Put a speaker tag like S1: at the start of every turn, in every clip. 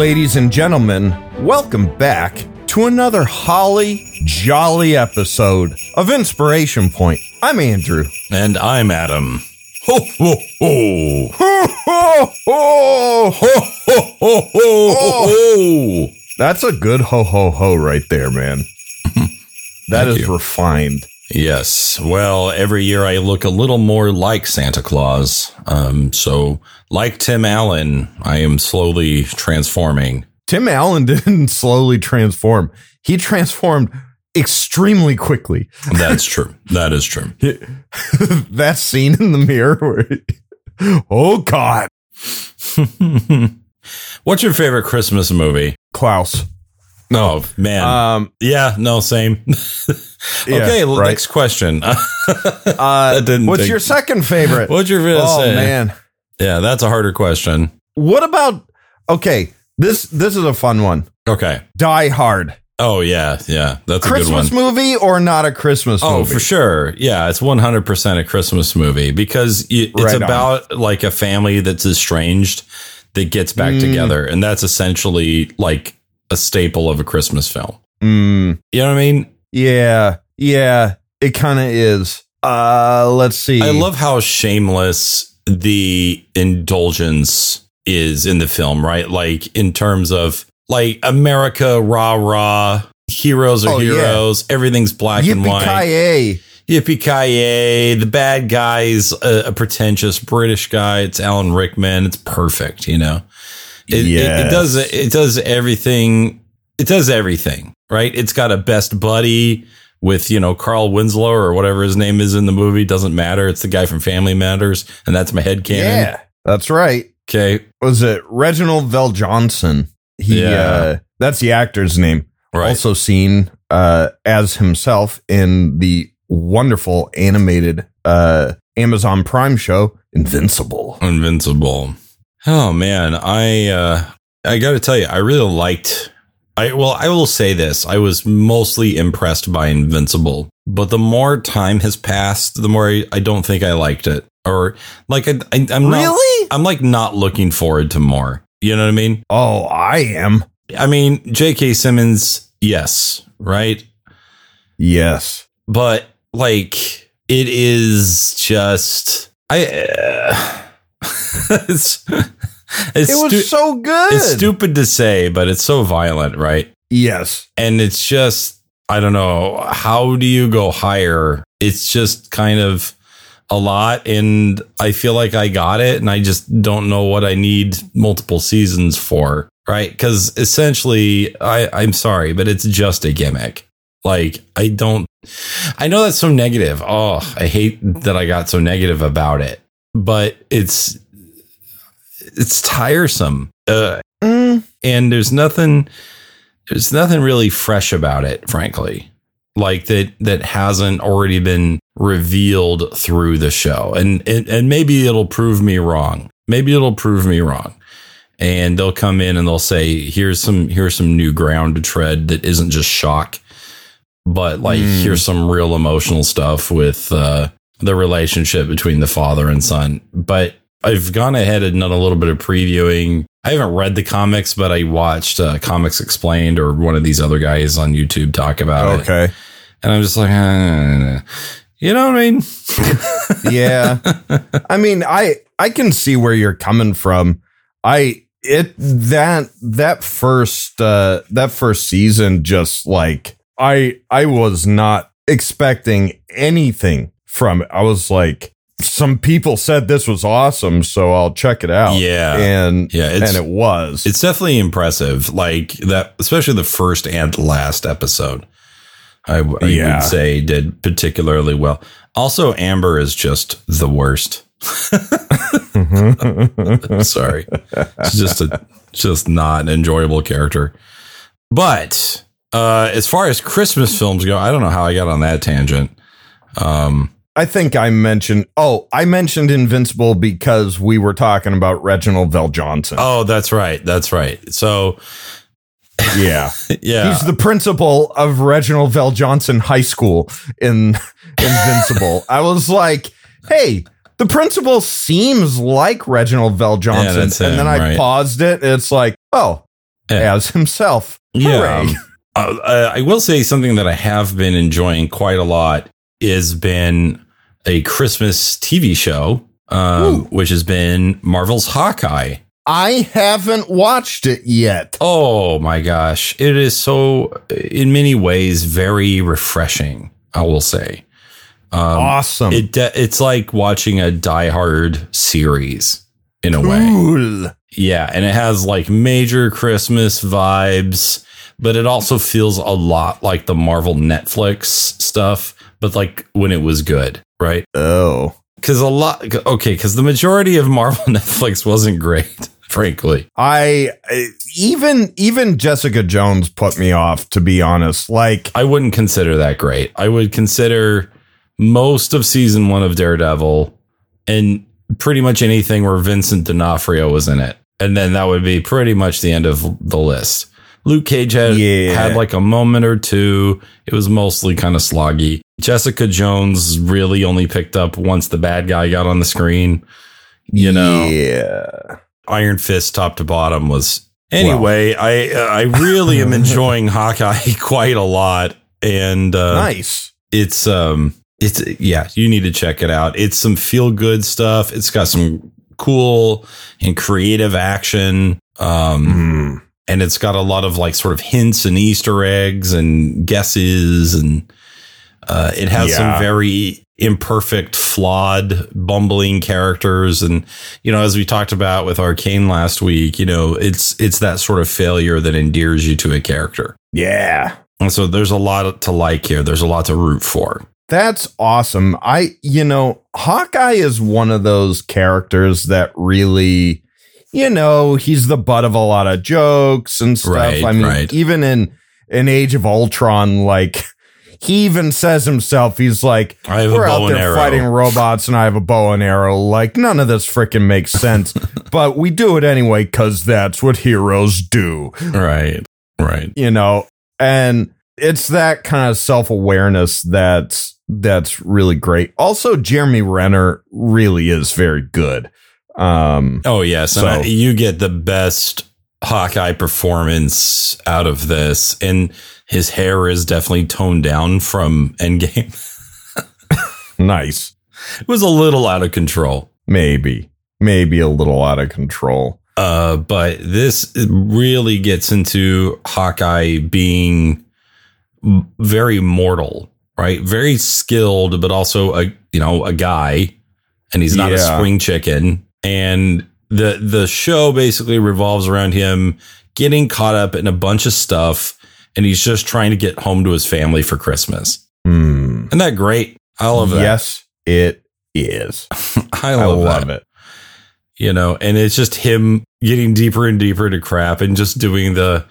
S1: Ladies and gentlemen, welcome back to another holly jolly episode of Inspiration Point. I'm Andrew.
S2: And I'm Adam. Ho, ho, ho.
S1: Ho, ho, ho.
S2: Ho, ho, ho, ho, ho.
S1: That's a good ho ho ho right there, man. That
S2: Thank
S1: is
S2: you.
S1: refined.
S2: Yes. Well, every year I look a little more like Santa Claus. Um, so, like Tim Allen, I am slowly transforming.
S1: Tim Allen didn't slowly transform. He transformed extremely quickly.
S2: That's true. That is true.
S1: that scene in the mirror where Oh God.
S2: What's your favorite Christmas movie?
S1: Klaus.
S2: Oh, man.
S1: Um
S2: yeah, no, same.
S1: Yeah,
S2: okay,
S1: right.
S2: next question.
S1: uh what's your second favorite?
S2: What's your favorite?
S1: oh man.
S2: Yeah, that's a harder question.
S1: What about okay, this this is a fun one.
S2: Okay.
S1: Die Hard.
S2: Oh, yeah, yeah. That's a
S1: Christmas
S2: good one.
S1: movie or not a Christmas
S2: Oh,
S1: movie?
S2: for sure. Yeah, it's 100% a Christmas movie because it's
S1: Right on.
S2: about like a family that's estranged that gets back
S1: Mm.
S2: together. And that's essentially like a staple of a Christmas film.
S1: Mm,
S2: You know what I mean?
S1: yeah. Yeah. It kind of is. Uh let's see.
S2: I love how shameless the indulgence is in the film, right? Like in terms of like America, rah, rah, heroes are
S1: Oh, yeah.
S2: heroes, everything's black and white.
S1: Yippee-ki-yay.
S2: Yippee ki The bad guy's a, a pretentious British guy. It's Alan Rickman. It's perfect. You know, it, it, it does it does everything. It does everything right. It's got a best buddy with you know Carl Winslow or whatever his name is in the movie. Doesn't matter. It's the guy from Family Matters, and that's my head canon.
S1: Yeah. That's right.
S2: Okay.
S1: Was it Reginald VelJohnson? He
S2: Yeah.
S1: uh that's the actor's name.
S2: Right.
S1: Also seen uh as himself in the wonderful animated uh Amazon Prime show Invincible.
S2: Invincible. Oh man, I uh I got to tell you, I really liked I well, I will say this. I was mostly impressed by Invincible, but the more time has passed, the more I, I don't think I liked it. Or like I, I I'm not
S1: Really?
S2: I'm like not looking forward to more. You know what I mean?
S1: Oh, I am.
S2: I mean, J.K. Simmons, yes, right?
S1: Yes.
S2: But like it is just I uh, it's it's
S1: It was
S2: stu-
S1: so good.
S2: it's stupid to say, but it's so violent, right?
S1: Yes.
S2: And it's just, I don't know, how do you go higher? It's just kind of a lot. And I feel like I got it. And I just don't know what I need multiple seasons for, right? Because essentially, I, I'm sorry, but it's just a gimmick. Like, I don't, I know that's so negative. Oh, I hate that I got so negative about it, but it's, it's tiresome. Uh,
S1: Mm,
S2: and there's nothing there's nothing really fresh about it frankly like that that hasn't already been revealed through the show and and, and maybe it'll prove me wrong maybe it'll prove me wrong and they'll come in and they'll say here's some here's some new ground to tread that isn't just shock but like
S1: Hmm.
S2: here's some real emotional stuff with uh the relationship between the father and son but i've gone ahead and done a little bit of previewing I haven't read the comics, but I watched uh, Comics Explained or one of these other guys on YouTube talk about it.
S1: okay.
S2: And I'm just like, uh, you know what I mean?
S1: Yeah. I mean, I I can see where you're coming from. I it that that first uh that first season just like I I was not expecting anything from it. I was like some people said this was awesome, so I'll check it out.
S2: Yeah.
S1: And
S2: Yeah, it's-
S1: and it was.
S2: It's definitely impressive. Like that, especially the first and last episode. I, I
S1: Yeah.
S2: would say did particularly well. Also, Amber is just the worst. Sorry, she's just a just not an enjoyable character. But uh, as far as Christmas films go, I don't know how I got on that tangent. Um,
S1: I think I mentioned oh, I mentioned Invincible because we were talking about Reginald VelJohnson.
S2: oh, that's right, that's right. So
S1: yeah.
S2: yeah,
S1: He's the principal of Reginald VelJohnson High School in Invincible. I was like, hey, the principal seems like Reginald VelJohnson.
S2: that's
S1: and then I
S2: right.
S1: paused it. It's like, Oh,
S2: Yeah.
S1: as himself.
S2: Yeah.
S1: Hooray.
S2: Uh, uh, I will say something that I have been enjoying quite a lot has been a Christmas TV show, um, which has been Marvel's Hawkeye.
S1: I haven't watched it yet.
S2: Oh my gosh. It is so, in many ways, very refreshing, I will say. Um,
S1: awesome.
S2: it de- It's like watching a Die Hard series in a way. Yeah, and it has like major Christmas vibes, but it also feels a lot like the Marvel Netflix stuff, but like when it was good, right?
S1: Oh.
S2: Because a lot, okay, because the majority of Marvel Netflix wasn't great, frankly.
S1: I even even Jessica Jones put me off to be honest. Like
S2: I wouldn't consider that great. I would consider most of season one of Daredevil and pretty much anything where Vincent D'Onofrio was in it. And then that would be pretty much the end of the list. Luke Cage had,
S1: Yeah.
S2: had like a moment or two. It was mostly kind of sloggy. Jessica Jones really only picked up once the bad guy got on the screen. You know,
S1: Yeah.
S2: Iron Fist top to bottom was anyway. I I really am enjoying Hawkeye quite a lot, and uh,
S1: nice.
S2: it's um it's yeah you need to check it out. It's some feel good stuff. It's got some cool and creative action. Um,
S1: Mm.
S2: And it's got a lot of like sort of hints and Easter eggs and guesses, and uh, it has some very imperfect, flawed, bumbling characters, and you know, as we talked about with Arcane last week, you know, it's it's that sort of failure that endears you to a character,
S1: Yeah.
S2: and so there's a lot to like here. There's a lot to root for.
S1: That's awesome. I, you know, Hawkeye is one of those characters that really, you know, he's the butt of a lot of jokes and stuff.
S2: Right,
S1: I mean,
S2: right.
S1: even in an Age of Ultron, like he even says himself, he's like,
S2: I have
S1: we're
S2: bow
S1: out
S2: and
S1: there
S2: arrow.
S1: fighting robots and I have a bow and arrow. Like none of this freaking makes sense, but we do it anyway because that's what heroes do
S2: Right, right.
S1: you know and it's that kind of self-awareness that's that's really great also jeremy renner really is very good um
S2: Oh yes, and
S1: So-
S2: I, you get the best Hawkeye performance out of this, and his hair is definitely toned down from Endgame.
S1: nice
S2: it was a little out of control,
S1: maybe maybe a little out of control
S2: uh, but this really gets into Hawkeye being very mortal, right? Very skilled, but also a you know a guy, and he's not a
S1: Yeah.
S2: spring chicken. And the the show basically revolves around him getting caught up in a bunch of stuff, and he's just trying to get home to his family for Christmas.
S1: Hmm.
S2: Isn't that great? I love that.
S1: yes it is
S2: I
S1: i
S2: love,
S1: love,
S2: that.
S1: it
S2: You know, and it's just him getting deeper and deeper into crap and just doing the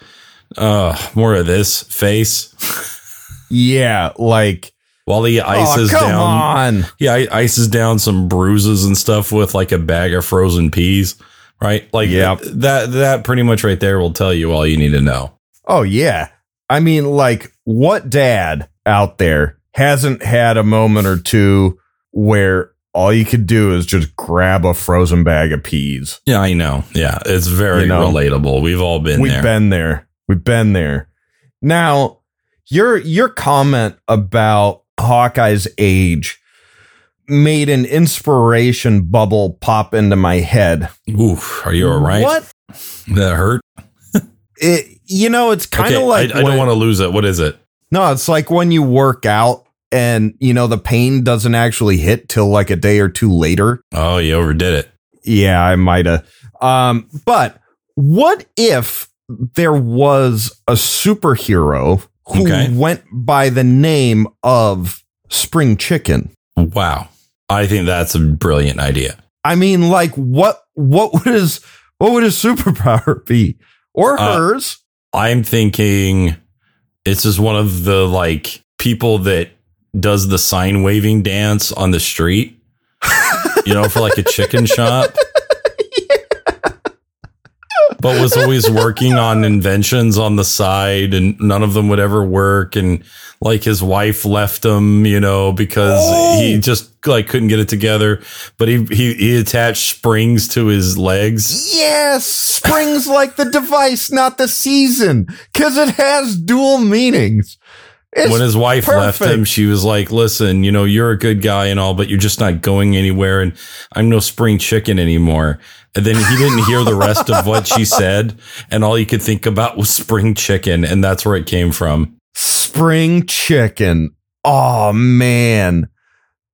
S2: uh more of this face
S1: yeah like
S2: while he
S1: oh,
S2: ices
S1: come
S2: down.
S1: on
S2: Yeah, ices down some bruises and stuff with like a bag of frozen peas, right? Like
S1: Yep.
S2: that that pretty much right there will tell you all you need to know.
S1: Oh yeah. I mean, like, what dad out there hasn't had a moment or two where all you could do is just grab a frozen bag of peas?
S2: Yeah, I know. Yeah, it's very
S1: You know?
S2: relatable. We've all been
S1: We've
S2: there.
S1: been there. We've been there. Now, your your comment about Hawkeye's age made an inspiration bubble pop into my head.
S2: Oof, are you all right?
S1: What?
S2: That hurt?
S1: It, you know, it's kind of
S2: Okay,
S1: like
S2: I, I don't want to lose it. What is it?
S1: No, it's like when you work out and you know the pain doesn't actually hit till like a day or two later.
S2: Oh, you overdid it.
S1: Yeah, I might have. Um, but what if there was a superhero who
S2: Okay.
S1: went by the name of Spring Chicken?
S2: Wow. I think that's a brilliant idea.
S1: I mean, like what what would his what would his superpower be? Or
S2: Uh,
S1: hers?
S2: I'm thinking it's just one of the like people that does the sign waving dance on the street, you know, for like a chicken shop. but was always working on inventions on the side and none of them would ever work. And like his wife left him, you know, because
S1: Oh!
S2: he just like couldn't get it together. But he, he, he attached springs to his legs.
S1: Yes, springs like the device, not the season, because it has dual meanings. It's
S2: when his wife left him, she was like, listen, you know, you're a good guy and all, but you're just not going anywhere. And I'm no spring chicken anymore. And then he didn't hear the rest of what she said. And all he could think about was spring chicken. And that's where it came from.
S1: spring chicken. Oh man.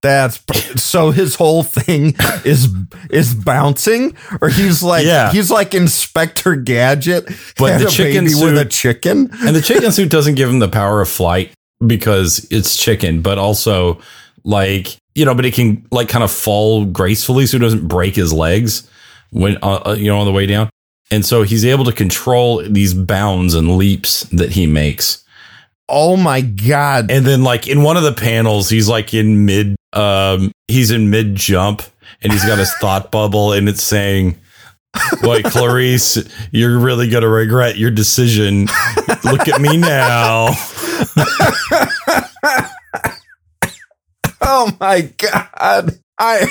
S1: That's so his whole thing is is bouncing, or he's like
S2: Yeah.
S1: he's like Inspector Gadget,
S2: But the chicken
S1: baby with a chicken.
S2: And the chicken suit doesn't give him the power of flight because it's chicken, but also like, you know, but it can like kind of fall gracefully so it doesn't break his legs when, uh, uh, you know, on the way down. And so he's able to control these bounds and leaps that he makes.
S1: Oh my god!
S2: And then like in one of the panels, he's like in mid, um, he's in mid jump and he's got his thought bubble and it's saying, like Clarice, you're really going to regret your decision. Look at me now.
S1: Oh my god! I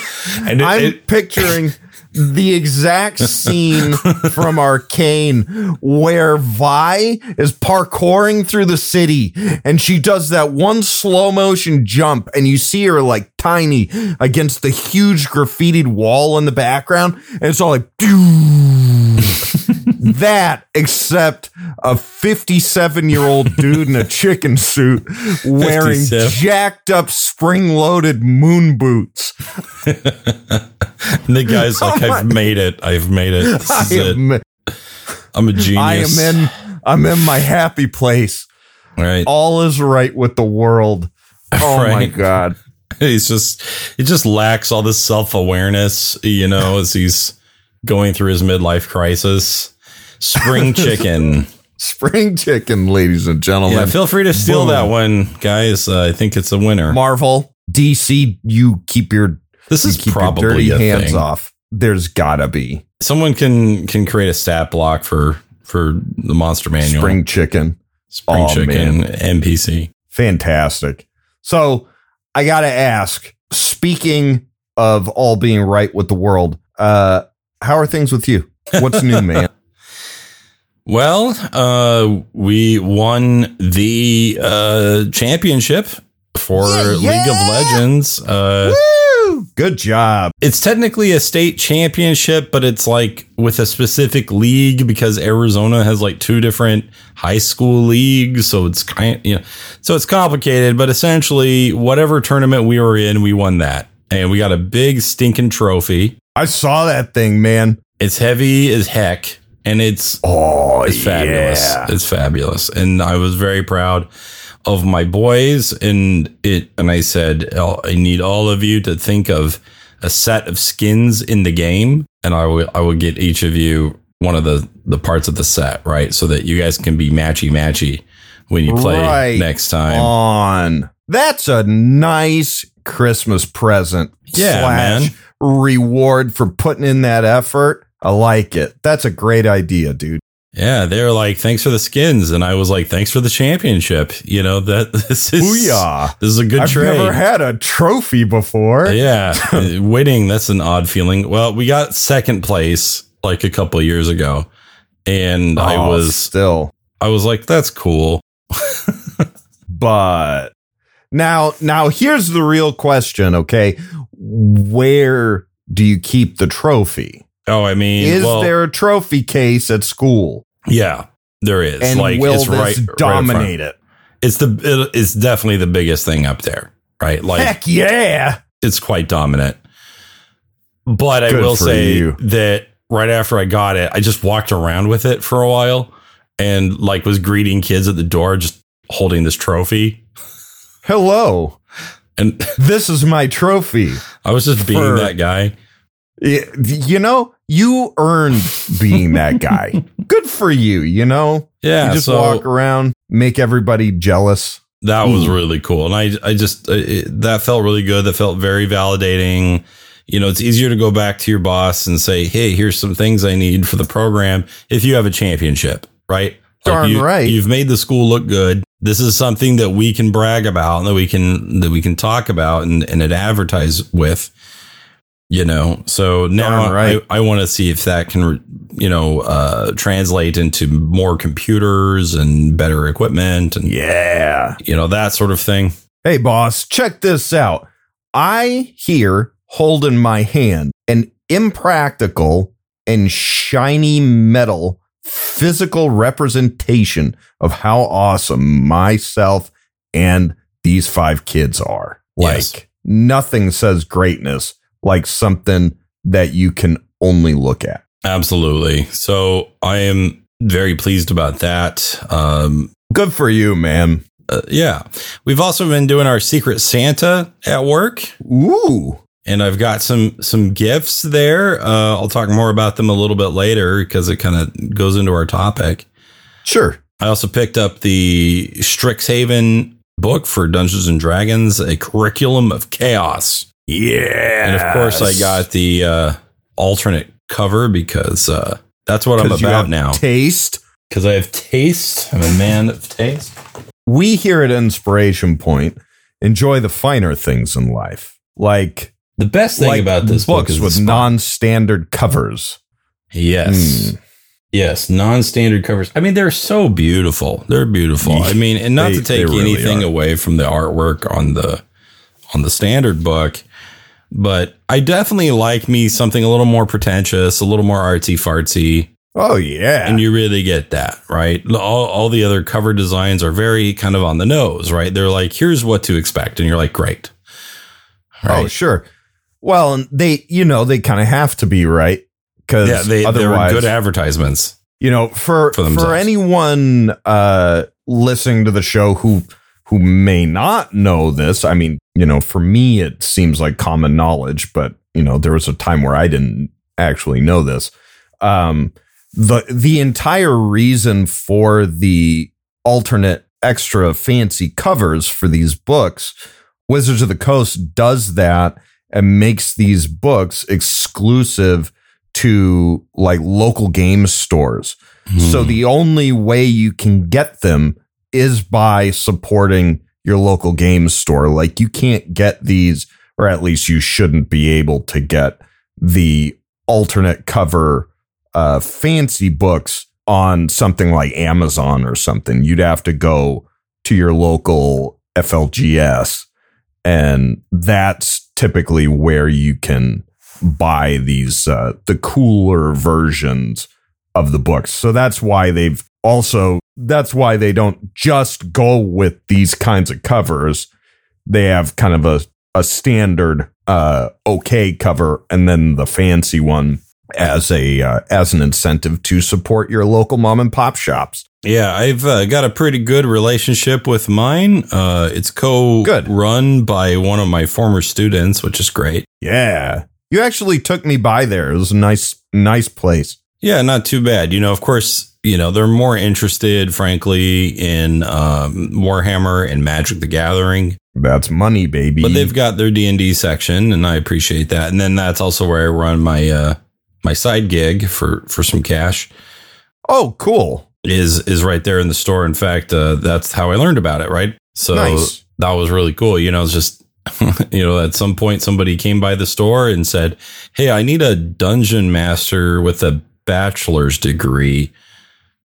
S2: And it,
S1: I'm
S2: it-
S1: picturing the exact scene from Arcane where Vi is parkouring through the city and she does that one slow motion jump and you see her like tiny against the huge graffitied wall in the background and it's all like that except a 57 year old dude in a chicken suit wearing
S2: 57.
S1: jacked up spring loaded moon boots
S2: the guy's like,
S1: Oh
S2: I've made it. I've made it. This
S1: I
S2: is it.
S1: am,
S2: I'm a genius.
S1: I am in I'm in my happy place.
S2: Right.
S1: All is right with the world. Oh my god.
S2: He's just, he just lacks all this self awareness, you know, as he's going through his midlife crisis. Spring chicken.
S1: Spring chicken, ladies and gentlemen.
S2: Yeah, feel free to steal
S1: Boom.
S2: that one, guys. Uh, I think it's a winner.
S1: Marvel, DC, you keep your
S2: this is
S1: keep your
S2: probably
S1: dirty
S2: a
S1: hands
S2: thing.
S1: off. There's gotta be
S2: Someone can can create a stat block for for the monster manual.
S1: spring chicken.
S2: Spring
S1: Oh,
S2: chicken
S1: man.
S2: NPC.
S1: Fantastic. So I gotta ask, speaking of all being right with the world, uh, how are things with you? What's new, man?
S2: Well, uh, we won the uh, championship for
S1: Yeah,
S2: League of. Legends. Uh,
S1: Woo! Good job.
S2: it's technically a state championship, but it's like with a specific league because Arizona has like two different high school leagues. So it's kind you know, so it's complicated, but essentially whatever tournament we were in, we won that. And we got a big stinking trophy.
S1: I saw that thing, man.
S2: It's heavy as heck and it's
S1: Oh,
S2: it's fabulous.
S1: yeah.
S2: It's fabulous. And I was very proud of my boys and it and I said "Oh, I need all of you to think of a set of skins in the game and I will I will get each of you one of the the parts of the set, right? So that you guys can be matchy matchy when you play
S1: Right
S2: next time.
S1: On. That's a nice Christmas present.
S2: Yeah, man.
S1: Reward for putting in that effort. I like it. That's a great idea, dude.
S2: Yeah, they were like, "Thanks for the skins," and I was like, "Thanks for the championship." You know that this is
S1: Booyah.
S2: this is a good
S1: I've
S2: trade.
S1: never had a trophy before.
S2: Yeah, winning, that's an odd feeling. Well, we got second place like a couple of years ago. And I
S1: Oh,
S2: was
S1: still,
S2: I was like, that's cool.
S1: but now, now here's the real question. Okay, where do you keep the trophy?
S2: Oh, I mean,
S1: Is
S2: well,
S1: there a trophy case at school?
S2: yeah, there is.
S1: And
S2: like
S1: will
S2: it's
S1: this
S2: right, right
S1: dominate it?
S2: It's the it, it's definitely the biggest thing up there, right? Like
S1: Heck yeah!
S2: it's quite dominant. But I will say
S1: you.
S2: that right after I got it, I just walked around with it for a while and like was greeting kids at the door just holding this trophy.
S1: Hello,
S2: And
S1: this is my trophy.
S2: I was just being that guy.
S1: You know, you earned being that guy. Good for you. You know,
S2: Yeah,
S1: you just
S2: so
S1: walk around, make everybody jealous.
S2: that was really cool, and I I just it, that felt really good. That felt very validating. you know, it's easier to go back to your boss and say, Hey, here's some things I need for the program if you have a championship, right?
S1: Darn
S2: you,
S1: right.
S2: You've made the school look good. This is something that we can brag about and that we can, that we can talk about and, and it advertise with, you know? So now
S1: right.
S2: I, I want to see if that can, you know, uh, translate into more computers and better equipment and,
S1: Yeah.
S2: you know, that sort of thing.
S1: Hey, boss, check this out. I here holding my hand an impractical and shiny metal physical representation of how awesome myself and these five kids are. Like,
S2: Yes.
S1: nothing says greatness like something that you can only look at.
S2: Absolutely. So I am very pleased about that. Um,
S1: Good for you, man.
S2: uh, yeah. We've also been doing our Secret Santa at work.
S1: Ooh.
S2: And I've got some some gifts there. Uh, I'll talk more about them a little bit later because it kind of goes into our topic.
S1: Sure.
S2: I also picked up the Strixhaven book for Dungeons and Dragons, a curriculum of chaos,
S1: Yeah.
S2: and of course I got the uh, alternate cover because uh, that's what I'm about now.
S1: Taste.
S2: Because I have taste. I'm a man of taste.
S1: we here at Inspiration Point enjoy the finer things in life, like
S2: The best thing
S1: like
S2: about this book is
S1: with non-standard covers.
S2: Yes.
S1: Hmm.
S2: Yes, non-standard covers. I mean, they're so beautiful. They're beautiful. I mean, and not
S1: They-
S2: to take
S1: really
S2: anything
S1: are.
S2: away from the artwork on the on the standard book, but I definitely like me something a little more pretentious, a little more artsy fartsy,
S1: Oh yeah,
S2: and you really get that, right? All, all the other cover designs are very kind of on the nose, right? They're like, here's what to expect, and you're like, great.
S1: oh sure. Well, and they, you know, they kind of have to be right because
S2: yeah, they,
S1: otherwise,
S2: good advertisements.
S1: you know, for
S2: for
S1: for, anyone uh, listening to the show who who may not know this, I mean, you know, for me it seems like common knowledge, but you know, there was a time where I didn't actually know this. Um, the the entire reason for the alternate extra fancy covers for these books, Wizards of the Coast does that and makes these books exclusive to like local game stores. So
S2: Hmm.
S1: the only way you can get them is by supporting your local game store. Like you can't get these, or at least you shouldn't be able to get the alternate cover uh, fancy books on something like Amazon or something. You'd have to go to your local FLGS, and that's typically where you can buy these uh, the cooler versions of the books. So that's why they've also that's why they don't just go with these kinds of covers. They have kind of a a standard uh okay cover and then the fancy one as a uh, as an incentive to support your local mom and pop shops.
S2: Yeah, I've uh, got a pretty good relationship with mine. Uh, it's
S1: Good.
S2: co-run by one of my former students, which is great.
S1: Yeah. You actually took me by there. It was a nice nice place.
S2: Yeah, not too bad. You know, of course, you know they're more interested, frankly, in um, Warhammer and Magic: The Gathering,
S1: That's money, baby.
S2: but they've got their D and D section, and I appreciate that. And then that's also where I run my uh, my side gig for for some cash.
S1: Oh, cool.
S2: is is right there in the store. In fact, uh, that's how I learned about it. Right, so
S1: Nice.
S2: that was really cool. You know, it's just you know at some point somebody came by the store and said, "Hey, I need a dungeon master with a bachelor's degree."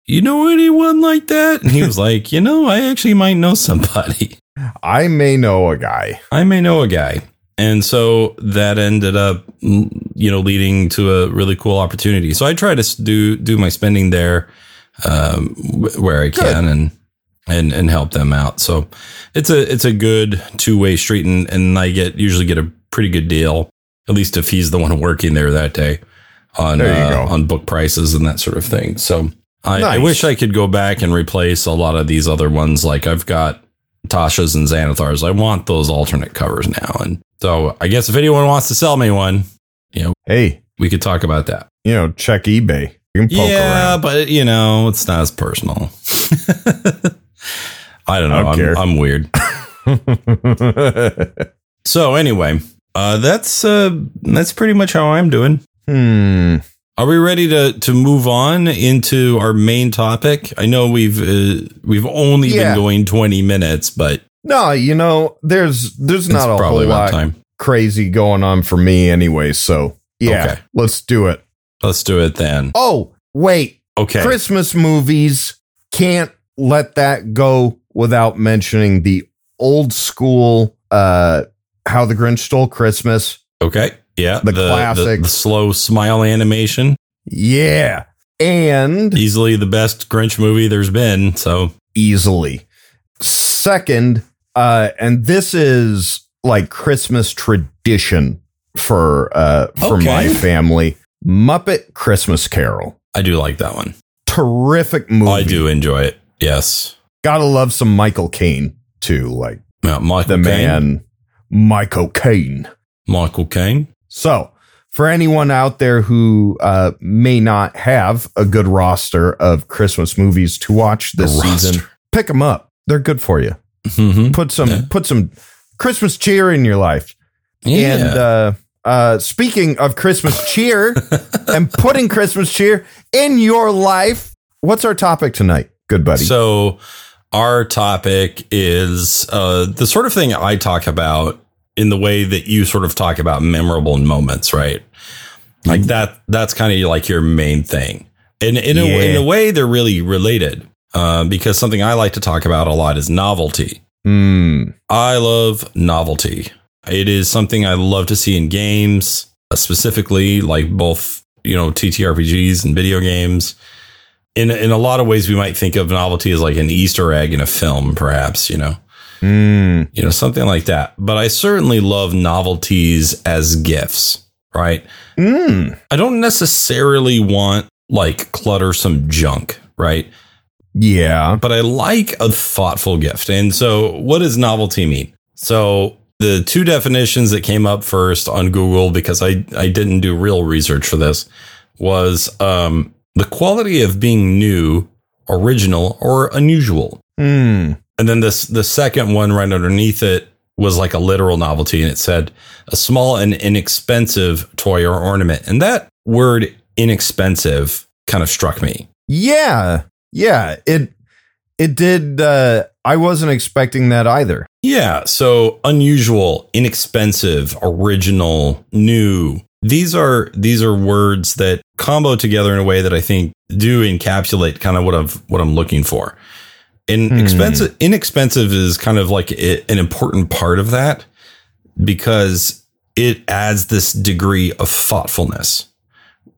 S2: You know anyone like that? And he was like, you know, I actually might know somebody.
S1: I may know a guy.
S2: I may know a guy. And so that ended up, mm, you know, leading to a really cool opportunity. So I try to do do my spending there um, where I can and and and help them out. So it's a it's a good two way street, and and I get usually get a pretty good deal, at least if he's the one working there that day on uh, on book prices and that sort of thing. So I, I wish I could go back and replace a lot of these other ones. Like I've got Tasha's and Xanathar's. I want those alternate covers now. And so I guess if anyone wants to sell me one, you know,
S1: Hey,
S2: we could talk about that.
S1: you know, check eBay. You can poke
S2: yeah,
S1: around.
S2: but you know, it's not as personal. I don't know.
S1: I don't
S2: I'm. I'm weird. So anyway, Uh, that's uh, that's pretty much how I'm doing.
S1: Hmm.
S2: Are we ready to to move on into our main topic? I know we've uh, we've only
S1: Yeah.
S2: been going 20 minutes, but
S1: No, you know, there's there's not a whole lot
S2: time.
S1: crazy going on for me anyway. So yeah,
S2: Okay.
S1: let's do it.
S2: Let's do it then.
S1: Oh, wait.
S2: Okay.
S1: Christmas movies can't let that go without mentioning the old school uh How the Grinch Stole Christmas.
S2: Okay. Yeah.
S1: The classic.
S2: the slow smile animation.
S1: Yeah. And
S2: Easily the best Grinch movie there's been. So
S1: easily. Second, uh and this is like Christmas tradition for uh for
S2: Okay.
S1: my family. Muppet Christmas Carol.
S2: I do like that one.
S1: Terrific movie.
S2: I do enjoy it. Yes.
S1: Gotta love some Michael Caine too, like
S2: Yeah, Michael
S1: the
S2: Caine.
S1: man Michael Caine.
S2: Michael Caine.
S1: So, for anyone out there who uh, may not have a good roster of Christmas movies to watch this season, pick them up. They're good for you.
S2: Mhm.
S1: Put some
S2: Yeah.
S1: put some Christmas cheer in your life.
S2: Yeah.
S1: And uh, uh, speaking of Christmas cheer and putting Christmas cheer in your life, what's our topic tonight? Good buddy.
S2: So, our topic is uh, the sort of thing I talk about in the way that you sort of talk about memorable moments, right? Like that. That's kind of like your main thing, and in a, in a way, they're really related uh, because something I like to talk about a lot is novelty.
S1: Hmm.
S2: I love novelty. It is something I love to see in games, uh, specifically like both, you know, TTRPGs and video games. In in a lot of ways, we might think of novelty as like an Easter egg in a film, perhaps, you know,
S1: Hmm.
S2: you know, something like that. But I certainly love novelties as gifts, right?
S1: Hmm.
S2: I don't necessarily want like cluttersome junk, right?
S1: Yeah.
S2: but I like a thoughtful gift. And so, what does novelty mean? So, the two definitions that came up first on Google, because I, I didn't do real research for this, was um, the quality of being new, original, or unusual.
S1: Hmm.
S2: And then this the second one right underneath it was like a literal novelty, and it said a small and inexpensive toy or ornament. And that word inexpensive kind of struck me.
S1: Yeah. Yeah. It it did uh I wasn't expecting that either.
S2: Yeah. So unusual, inexpensive, original, new. These are these are words that combo together in a way that I think do encapsulate kind of what I've what I'm looking for. And
S1: Hmm.
S2: expensive inexpensive is kind of like i- an important part of that because it adds this degree of thoughtfulness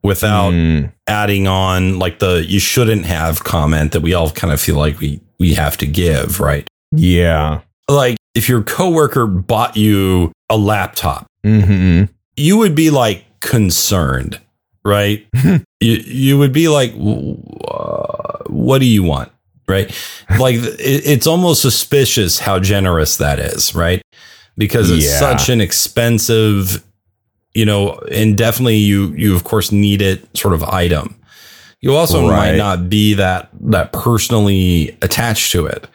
S2: without
S1: Hmm.
S2: adding on like the you shouldn't have comment that we all kind of feel like we we have to give, right?
S1: Yeah.
S2: like if your coworker bought you a laptop,
S1: hmm
S2: you would be like concerned, right? you you would be like, "W- uh, what do you want, right? Like it, it's almost suspicious how generous that is, right? Because it's
S1: Yeah.
S2: such an expensive, you know, and definitely you you of course need it sort of item. You also might not be that that personally attached to it,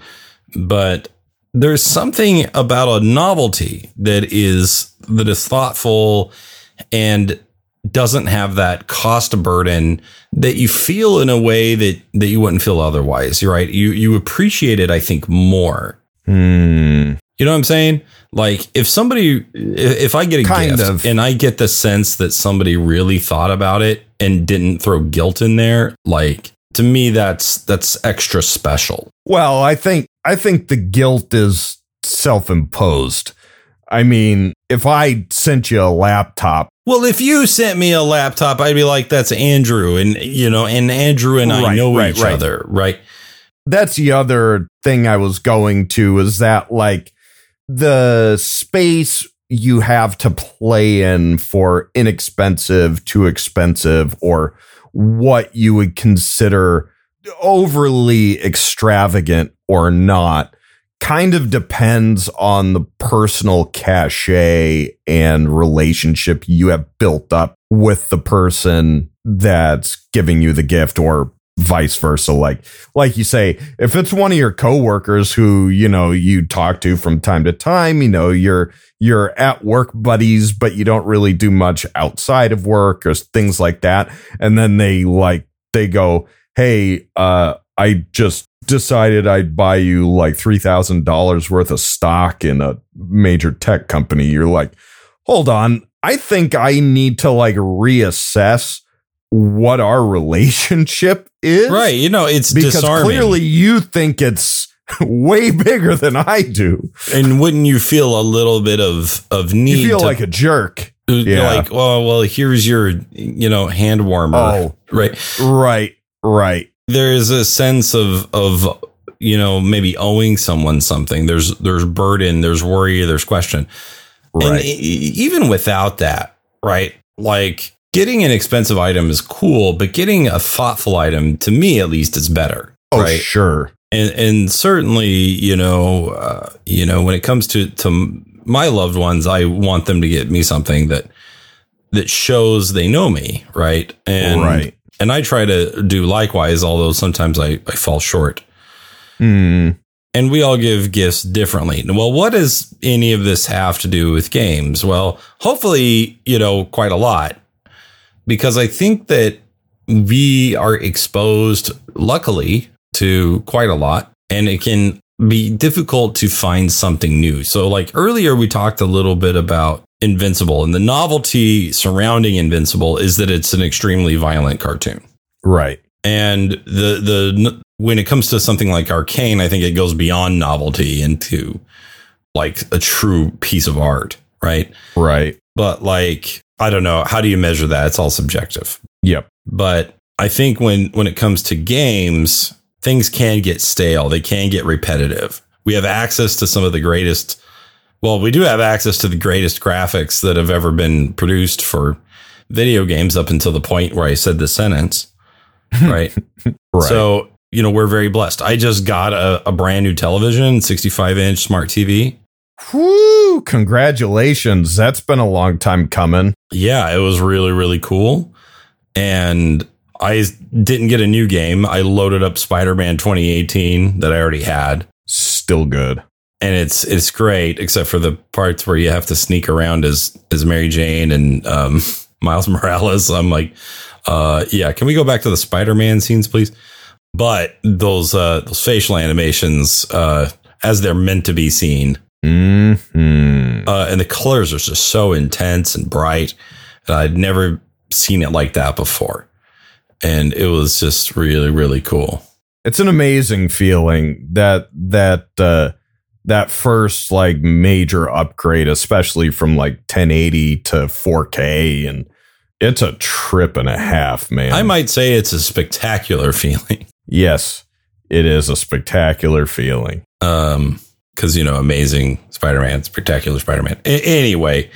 S2: but there's something about a novelty that is that is thoughtful and doesn't have that cost burden that you feel in a way that that you wouldn't feel otherwise. You're right. You you appreciate it, I think, more.
S1: Hmm.
S2: You know what I'm saying? Like if somebody, if if I get a
S1: Kind
S2: gift
S1: of.
S2: and I get the sense that somebody really thought about it and didn't throw guilt in there, like to me, that's that's extra special.
S1: Well, I think I think the guilt is self-imposed. I mean, if I sent you a laptop,
S2: Well, if you sent me a laptop, I'd be like, "That's Andrew," and you know, and Andrew and I know
S1: right,
S2: each
S1: right.
S2: other, right?
S1: that's the other thing I was going to is that like the space you have to play in for inexpensive, too expensive, or what you would consider overly extravagant or not kind of depends on the personal cachet and relationship you have built up with the person that's giving you the gift or vice versa. Like, like you say, if it's one of your coworkers who, you know, you talk to from time to time, you know, you're, you're at work buddies, but you don't really do much outside of work or things like that. And then they like, they go, Hey, uh, I just decided I'd buy you like $3,000 worth of stock in a major tech company. You're like, hold on. I think I need to like reassess what our relationship is.
S2: Right. You know, it's
S1: Because
S2: disarming.
S1: clearly you think it's way bigger than I do.
S2: and wouldn't you feel a little bit of of need
S1: You feel
S2: to
S1: like a jerk. Yeah.
S2: like, oh well, here's your, you know, hand warmer.
S1: Oh.
S2: Right.
S1: Right. Right.
S2: There is a sense of, of, you know, maybe owing someone something. There's, there's burden, there's worry, there's question.
S1: Right.
S2: e- even without that, right? Like getting an expensive item is cool, but getting a thoughtful item, to me at least, is better.
S1: oh,
S2: right.
S1: sure.
S2: and and certainly you know uh, you know when it comes to to my loved ones i want them to get me something that that shows they know me right and
S1: right.
S2: And i try to do likewise although sometimes i i fall short.
S1: Hmm.
S2: and we all give gifts differently. Well what does any of this have to do with games? Well hopefully you know quite a lot. Because i think that we are exposed luckily to quite a lot. And it can be difficult to find something new. So like earlier we talked a little bit about invincible. And the novelty surrounding invincible is that it's an extremely violent cartoon.
S1: Right.
S2: and the the when it comes to something like arcane i think it goes beyond novelty into like a true piece of art right?
S1: Right.
S2: but like i don't know. How do you measure that? It's all subjective.
S1: Yep.
S2: but i think when when it comes to games things can get stale. They can get repetitive. We have access to some of the greatest well we do have access to the greatest graphics that have ever been produced for video games up until the point where i said the sentence right
S1: Right.
S2: so, you know, we're very blessed. I just got a, a brand new television, 65 inch smart TV.
S1: Whoo! Congratulations. That's been a long time coming.
S2: Yeah, it was really, really cool. And I didn't get a new game. I loaded up Spider Man 2018 that I already had.
S1: Still good.
S2: And it's it's great, except for the parts where you have to sneak around as as Mary Jane and um, Miles Morales. I'm like, uh, yeah, can we go back to the Spider Man scenes, please? But those uh, those facial animations, uh, as they're meant to be seen,
S1: hmm
S2: uh, and the colors are just so intense and bright. And I'd never seen it like that before, and it was just really really cool.
S1: It's an amazing feeling that that uh that first like major upgrade, especially from like 1080 to 4K, and it's a trip and a half, man.
S2: I might say it's a spectacular feeling.
S1: yes, it is a spectacular feeling.
S2: um because you know amazing spider-man spectacular spider-man A- anyway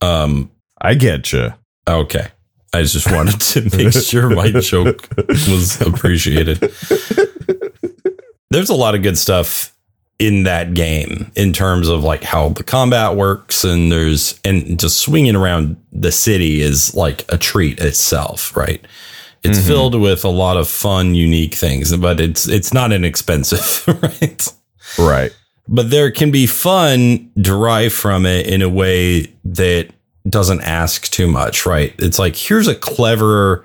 S2: um
S1: I get you.
S2: okay i just wanted to make sure my joke was appreciated there's a lot of good stuff in that game in terms of like how the combat works and there's and just swinging around the city is like a treat itself right it's
S1: Mhm.
S2: filled with a lot of fun unique things but it's it's not inexpensive right
S1: Right.
S2: but there can be fun derived from it in a way that doesn't ask too much, right? It's like, here's a clever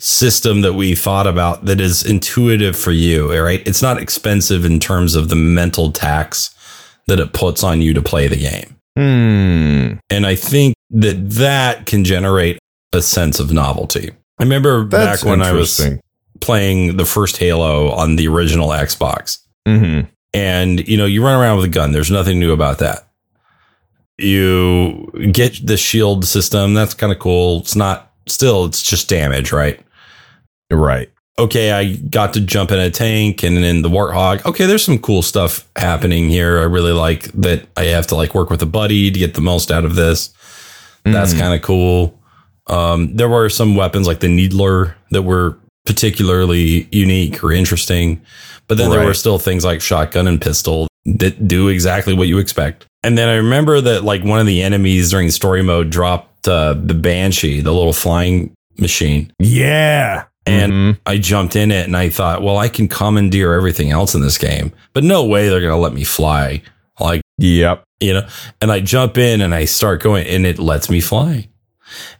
S2: system that we thought about that is intuitive for you, right? It's not expensive in terms of the mental tax that it puts on you to play the game.
S1: Hmm.
S2: And I think that that can generate a sense of novelty. I remember
S1: That's
S2: back when I was playing the first Halo on the original Xbox
S1: Mm-hmm.
S2: and you know you run around with a gun there's nothing new about that you get the shield system that's kind of cool it's not still it's just damage right
S1: Right.
S2: okay i got to jump in a tank and in the warthog. Okay there's some cool stuff happening here. I really like that i have to like work with a buddy to get the most out of this. That's
S1: Mhm.
S2: kind of cool. Um, there were some weapons like the needler that were particularly unique or interesting but then there were still things like shotgun and pistol that do exactly what you expect. And then i remember that like one of the enemies during story mode dropped uh, the banshee the little flying machine.
S1: Yeah.
S2: And
S1: Mhm.
S2: I jumped in it and I thought, well, I can commandeer everything else in this game, but no way they're going to let me fly. Like,
S1: Yep.
S2: you know, and I jump in and I start going and it lets me fly.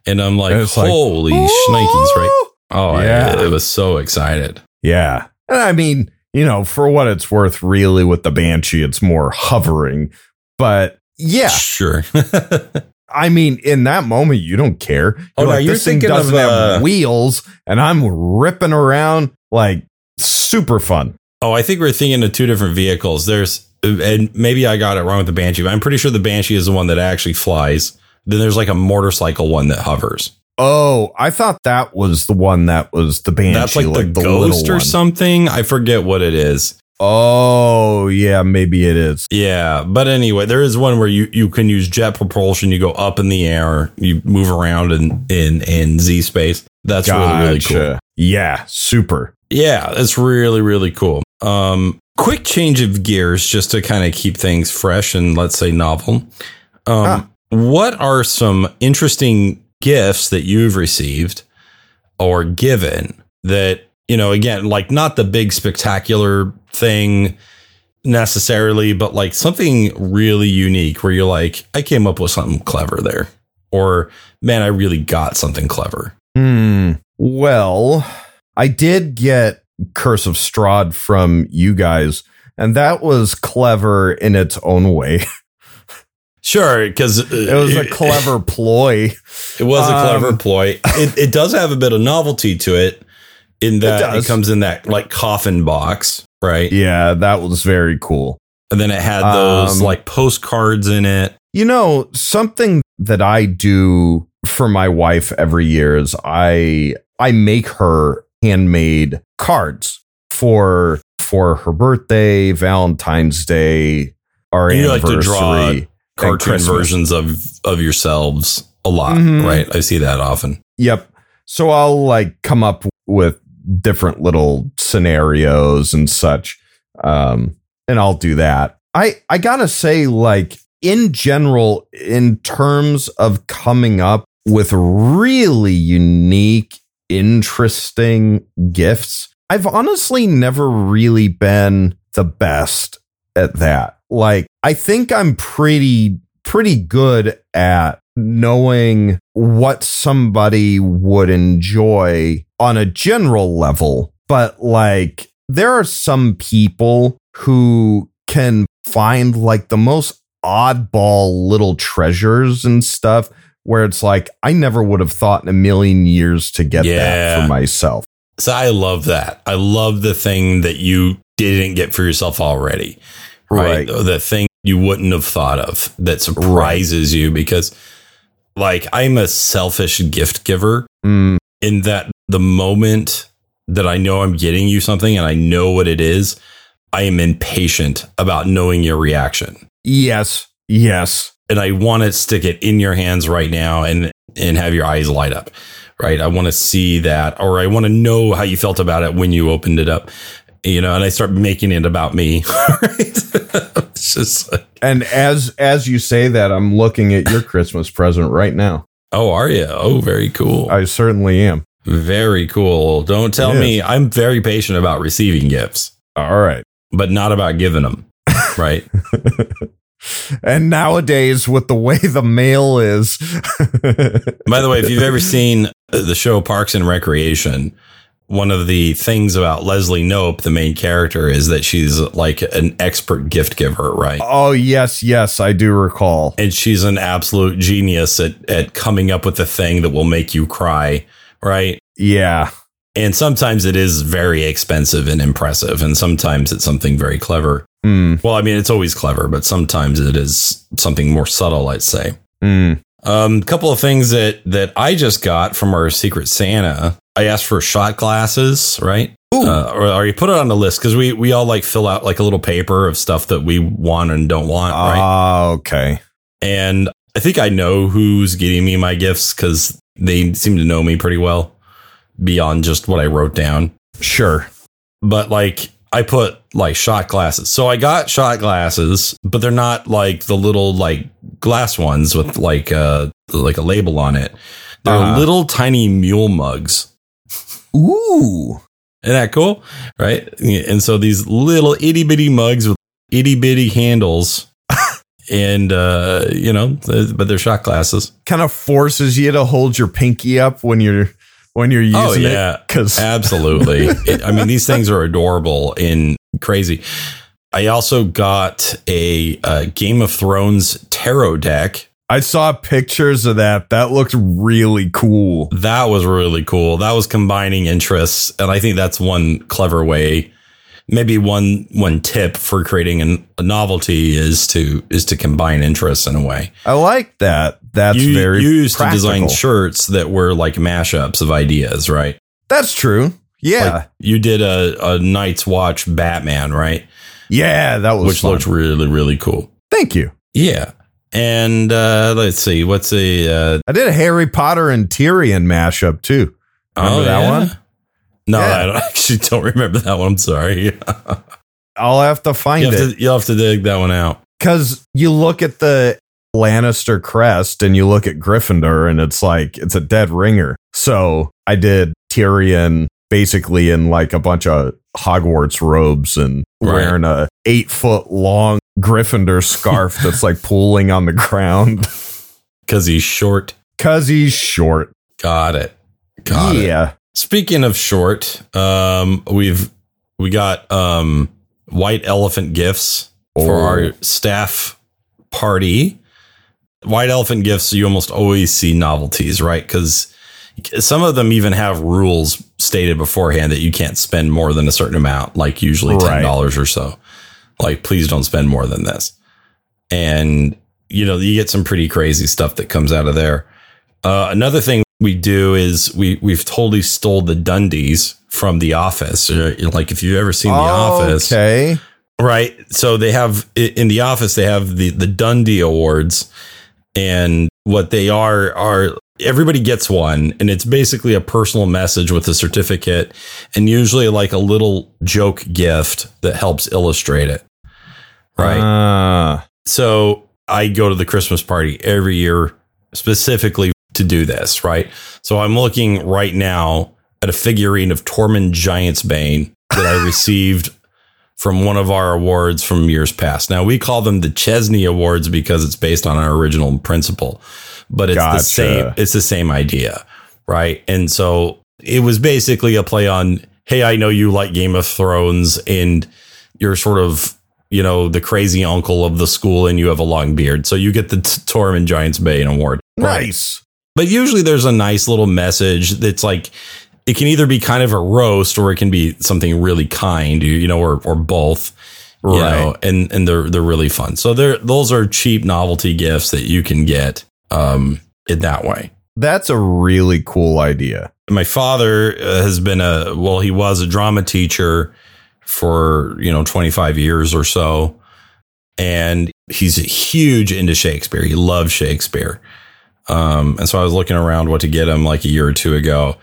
S2: And I'm like,
S1: And it's like,
S2: holy shnikes, right? Oh,
S1: Yeah.
S2: I, I was so excited.
S1: Yeah. And I mean, you know, for what it's worth, really with the Banshee, it's more hovering. But yeah,
S2: Sure.
S1: I mean, in that moment, you don't care.
S2: Oh, no, you're
S1: this thing
S2: thinking of,
S1: doesn't have
S2: uh,
S1: wheels, and I'm ripping around like super fun.
S2: oh, I think we're thinking of two different vehicles. There's, and maybe I got it wrong with the Banshee, but I'm pretty sure the Banshee is the one that actually flies. Then there's like a motorcycle one that hovers.
S1: Oh, I thought that was the one that was the Banshee.
S2: That's like, the,
S1: little
S2: ghost or
S1: one.
S2: something. I forget what it is.
S1: Oh, yeah, maybe it is.
S2: Yeah, but anyway, there is one where you, you can use jet propulsion. You go up in the air, you move around in in, in Z space. That's really really cool.
S1: Yeah, super.
S2: Yeah, that's really really cool. Um, quick change of gears just to kind of keep things fresh and let's say novel. Um,
S1: Ah.
S2: What are some interesting gifts that you've received or given that you know again like not the big spectacular thing necessarily but like something really unique where you're like i came up with something clever there or man i really got something clever
S1: Hmm. Well, I did get Curse of Strahd from you guys, and that was clever in its own way.
S2: sure because
S1: It was a clever ploy.
S2: it was a clever
S1: um,
S2: ploy it, it does have a bit of novelty to it in that it,
S1: does.
S2: comes in that like coffin box right
S1: Yeah, that was very cool.
S2: and then it had those
S1: Um,
S2: like postcards in it
S1: You know, something that I do for my wife every year is I I make her handmade cards for for her birthday, Valentine's Day, our
S2: You like to draw cartoon
S1: Christmas.
S2: versions of of yourselves a lot
S1: Mhm.
S2: right i see that often
S1: Yep. So I'll like come up with different little scenarios and such. Um, and I'll do that. I, I gotta say, like, in general, in terms of coming up with really unique, interesting gifts, I've honestly never really been the best at that. Like, I think I'm pretty, pretty good at knowing what somebody would enjoy on a general level. But like, there are some people who can find like the most oddball little treasures and stuff where it's like, I never would have thought in a million years to get that for myself.
S2: so i love that i love the thing that you didn't get for yourself already right,
S1: Right.
S2: the thing you wouldn't have thought of that surprises you because like i'm a selfish gift giver
S1: Mm,
S2: in that the moment that I know I'm getting you something and I know what it is, I am impatient about knowing your reaction.
S1: yes. Yes.
S2: And I want to stick it in your hands right now and and have your eyes light up. Right? I want to see that or I want to know how you felt about it when you opened it up. You know, and I start making it about me. Right? it's just like,
S1: And as as you say that, I'm looking at your Christmas present right now.
S2: oh, are you? Oh, very cool.
S1: I certainly am.
S2: Very cool. Don't tell
S1: It is.
S2: me I'm very patient about receiving gifts.
S1: All right.
S2: but not about giving them. Right.
S1: And nowadays, with the way the mail is,
S2: By the way, if you've ever seen the show Parks and Recreation, one of the things about Leslie Knope, the main character, is that she's like an expert gift giver, right?
S1: oh yes, yes, I do recall.
S2: And she's an absolute genius at, at coming up with the thing that will make you cry, right?
S1: Yeah,
S2: And sometimes it is very expensive and impressive, and sometimes it's something very clever.
S1: mm,
S2: Well, I mean, it's always clever, but sometimes it is something more subtle, I'd say.
S1: mm.
S2: Um, couple of things that that I just got from our Secret Santa. I asked for shot glasses, right? Uh, or, or you put it on the list because we we all like fill out like a little paper of stuff that we want and don't want, right?
S1: Ah, okay.
S2: And I think I know who's getting me my gifts because they seem to know me pretty well beyond just what I wrote down.
S1: Sure.
S2: But like I put like shot glasses. So I got shot glasses, but they're not like the little like glass ones with like uh like a label on it. They're
S1: Uh-huh.
S2: little tiny mule mugs.
S1: Ooh.
S2: Isn't that cool? Right. And so these little itty bitty mugs with itty bitty handles. And, uh, you know, but they're shot glasses.
S1: Kind of forces you to hold your pinky up when you're when you're using
S2: oh, yeah.
S1: it. Because
S2: absolutely, it, I mean, these things are adorable and crazy. I also got a, a Game of Thrones tarot deck.
S1: I saw pictures of that. That looked really cool.
S2: That was really cool. That was combining interests, and I think that's one clever way. Maybe one one tip for creating an, a novelty is to is to combine interests in a way.
S1: I like that. That's
S2: you,
S1: very
S2: you used
S1: practical.
S2: to design shirts that were like mashups of ideas, right?
S1: That's true. Yeah,
S2: Like you did a, a Night's Watch Batman, right?
S1: yeah, that was
S2: Which
S1: fun.
S2: looked really really cool.
S1: Thank you.
S2: Yeah. And uh, let's see, what's a uh,
S1: I did a Harry Potter and Tyrion mashup too. Remember
S2: oh,
S1: that
S2: yeah?
S1: one?
S2: No,
S1: Yeah.
S2: I don't, actually don't remember that one. I'm sorry.
S1: I'll have to find
S2: you, have
S1: it
S2: to, you'll have to dig that one out.
S1: because you look at the Lannister crest and you look at Gryffindor and it's like it's a dead ringer. So I did Tyrion basically in like a bunch of Hogwarts robes and
S2: Right.
S1: wearing a eight foot long Gryffindor scarf that's like pooling on the ground
S2: Because he's short.
S1: because he's short.
S2: Got it. Got it.
S1: yeah.
S2: Speaking of short, um, we've we got um, white elephant gifts for
S1: Oh.
S2: our staff party. White elephant gifts, you almost always see novelties, right? Because some of them even have rules stated beforehand that you can't spend more than a certain amount, like usually ten
S1: Right.
S2: dollars or so. Like, please don't spend more than this. And you know, you get some pretty crazy stuff that comes out of there. Uh, another thing we do is we we've totally stole the Dundies from The Office. Uh, Like if you've ever seen The Office,
S1: Okay.
S2: right? So they have in The Office they have the the Dundie Awards, and what they are are everybody gets one, and it's basically a personal message with a certificate, and usually like a little joke gift that helps illustrate it, right?
S1: Ah.
S2: So I go to the Christmas party every year specifically to do this, right? So I'm looking right now at a figurine of Tormund Giantsbane that I received from one of our awards from years past. Now we call them the Chesney Awards because it's based on our original principle, but it's
S1: Gotcha.
S2: the same. It's the same idea, right? And so it was basically a play on, hey, I know you like Game of Thrones and you're sort of you know, the crazy uncle of the school and you have a long beard. So you get the Tormund Giantsbane Award.
S1: Nice.
S2: But usually there's a nice little message that's like, it can either be kind of a roast or it can be something really kind, you, you know, or, or both. You
S1: Right.
S2: know, and, and they're, they're really fun. So they're, those are cheap novelty gifts that you can get, um, in that way.
S1: That's a really cool idea.
S2: my father uh, has been a well he was a drama teacher for you know 25 years or so and he's huge into shakespeare he loves shakespeare um, and so i was looking around what to get him like a year or two ago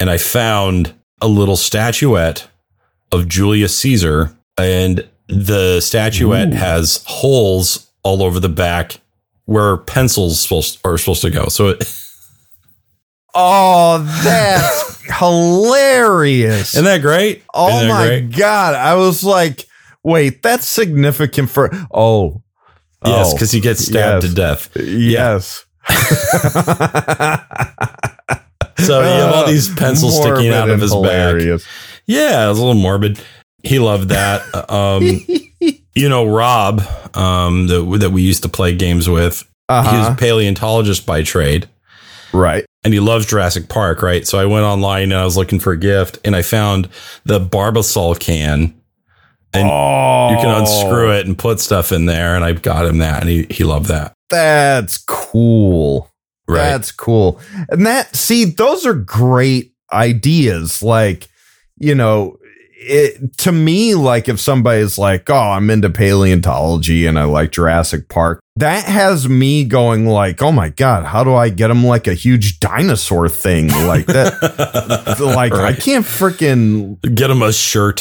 S2: and i found a little statuette of julius caesar and the statuette
S1: Ooh.
S2: has holes all over the back where pencils supposed, are supposed to go so it,
S1: Oh, that's hilarious.
S2: isn't that great
S1: oh
S2: that
S1: my
S2: great?
S1: god. I was like, wait, that's significant for oh.
S2: Yes,
S1: Oh,
S2: because he gets stabbed
S1: yes.
S2: to death.
S1: Yes.
S2: So you have all these pencils sticking out of his back. Yeah, it was a little morbid. He loved that. Um, you know, Rob, um, that that we used to play games with.
S1: Uh-huh.
S2: He's a paleontologist by trade,
S1: right.
S2: and he loves Jurassic Park. Right. So I went online and I was looking for a gift, and I found the Barbasol can. And
S1: oh,
S2: You can unscrew it and put stuff in there, and I got him that, and he he loved that.
S1: That's cool.
S2: Right.
S1: That's cool. And that, see, those are great ideas. Like, you know, it, to me, like if somebody's like, oh, I'm into paleontology and I like Jurassic Park, that has me going like, oh my God, how do I get them like a huge dinosaur thing like that? like, I can't freaking
S2: get him a shirt.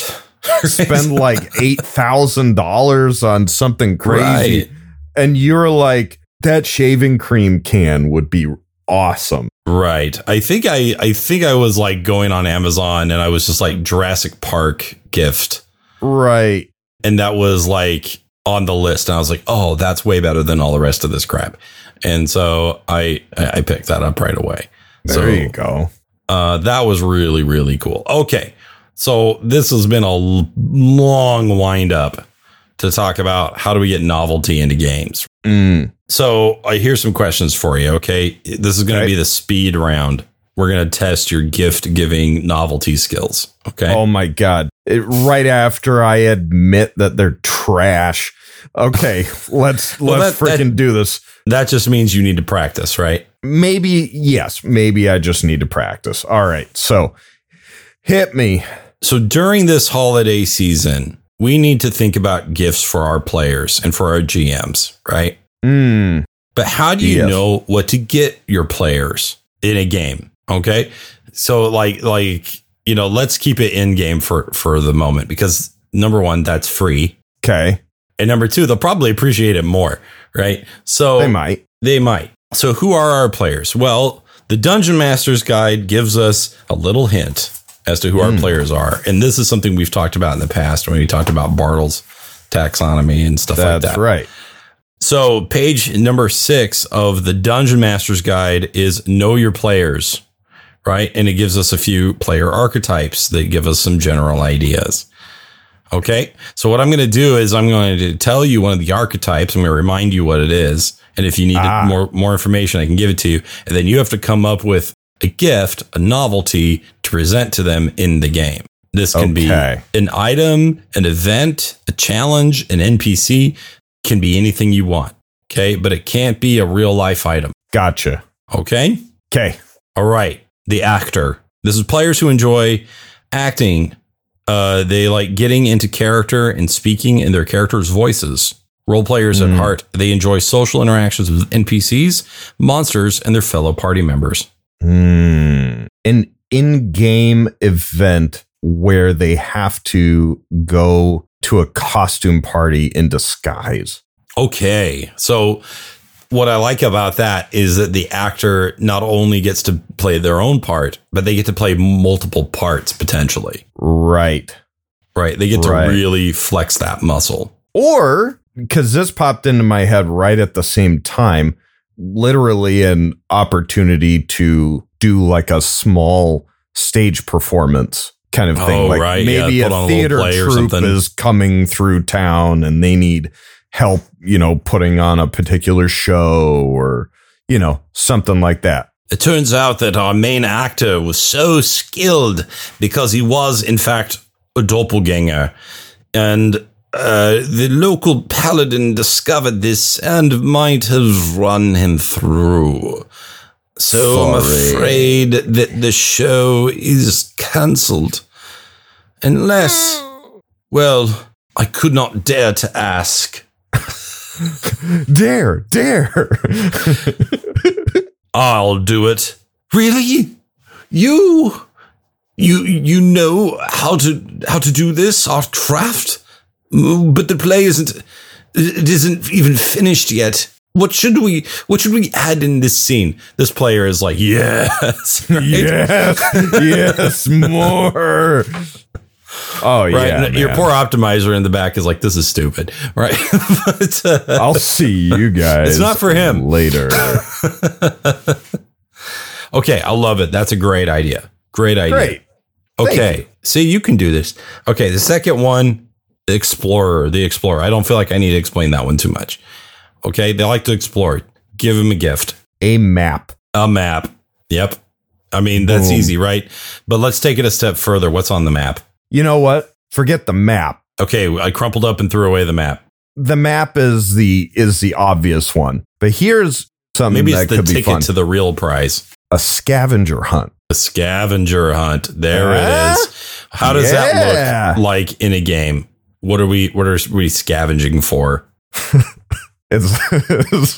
S1: spend like $8,000 on something crazy.
S2: Right.
S1: And you're like, that shaving cream can would be awesome.
S2: Right. I think I I think I was like going on Amazon and I was just like Jurassic Park gift.
S1: Right.
S2: And that was like on the list. And I was like, oh, that's way better than all the rest of this crap. And so I I picked that up right away.
S1: There
S2: so,
S1: you go.
S2: Uh, that was really, really cool. Okay. So this has been a long wind up to talk about how do we get novelty into games.
S1: Mm.
S2: So I hear some questions for you. Okay. This is going to
S1: Okay.
S2: be the speed round. We're going to test your gift giving novelty skills. Okay.
S1: Oh my god! It, right after I admit that they're trash. Okay, let's
S2: Well,
S1: let's
S2: that- that-
S1: freaking do this.
S2: That just means you need to practice, right?
S1: Maybe yes, maybe I just need to practice. All right, so hit me.
S2: So during this holiday season, we need to think about gifts for our players and for our GMs, right?
S1: Mm,
S2: But how do you
S1: Yes.
S2: know what to get your players in a game? Okay. So like like you know, let's keep it in game for for the moment because number one, that's free.
S1: okay,
S2: And number two, they'll probably appreciate it more, right? So
S1: they might.
S2: They might. So, who are our players? Well, the Dungeon Master's Guide gives us a little hint as to who our players are. And this is something we've talked about in the past when we talked about Bartle's taxonomy and stuff like
S1: That's
S2: that.
S1: right.
S2: So, page number six of the Dungeon Master's Guide is Know Your Players, right? And it gives us a few player archetypes that give us some general ideas. Okay. So, what I'm going to do is I'm going to tell you one of the archetypes. I'm going to remind you what it is. And if you need
S1: Ah.
S2: more, more information, I can give it to you. And then you have to come up with a gift, a novelty to present to them in the game. This can
S1: Okay.
S2: be an item, an event, a challenge, an NPC, can be anything you want. Okay. But it can't be a real life item.
S1: Gotcha.
S2: Okay.
S1: Okay.
S2: All right. The actor. This is players who enjoy acting. Uh, they like getting into character and speaking in their characters' voices. Role players at heart. They enjoy social interactions with NPCs, monsters, and their fellow party members.
S1: Hmm. An in-game event where they have to go to a costume party in disguise.
S2: Okay. So what I like about that is that the actor not only gets to play their own part, but they get to play multiple parts potentially.
S1: Right.
S2: Right. They get to really flex that muscle.
S1: Or because this popped into my head right at the same time, literally an opportunity to do like a small stage performance kind of thing.
S2: Oh,
S1: like
S2: right.
S1: Maybe
S2: put on a
S1: a theater
S2: play or
S1: troupe is coming through town and they need help, you know, putting on a particular show or, you know, something like that.
S2: It turns out that our main actor was so skilled because he was, in fact, a doppelganger. And uh, the local paladin discovered this and might have run him through. So I'm afraid that the show is cancelled. Unless, well, I could not dare to ask.
S1: Dare, dare.
S2: I'll do it. Really? You you you know how to how to do this art craft? But the play isn't it isn't even finished yet. What should we what should we add in this scene? This player is like, yes. right?
S1: yes, yes, more. Oh
S2: Right.
S1: yeah,
S2: your poor optimizer in the back is like, this is stupid. Right. but, uh,
S1: I'll see you guys.
S2: It's not for him.
S1: later.
S2: okay, I love it. That's a great idea. Great idea.
S1: Great.
S2: Okay. See, you can do this. Okay. The second one, the Explorer, the Explorer. I don't feel like I need to explain that one too much. Okay. They like to explore. Give them a gift,
S1: A map.
S2: a map. Yep. I mean, that's
S1: Boom.
S2: easy, right? But let's take it a step further. What's on the map?
S1: You know what? Forget the map.
S2: Okay. I crumpled up and threw away the map.
S1: The map is the is the obvious one. But here's something
S2: Maybe
S1: that
S2: the
S1: could be
S2: ticket
S1: fun.
S2: to the real prize.
S1: a scavenger hunt.
S2: A scavenger hunt. There it is. How does
S1: yeah.
S2: that look like in a game? What are we what are we scavenging for?
S1: It's,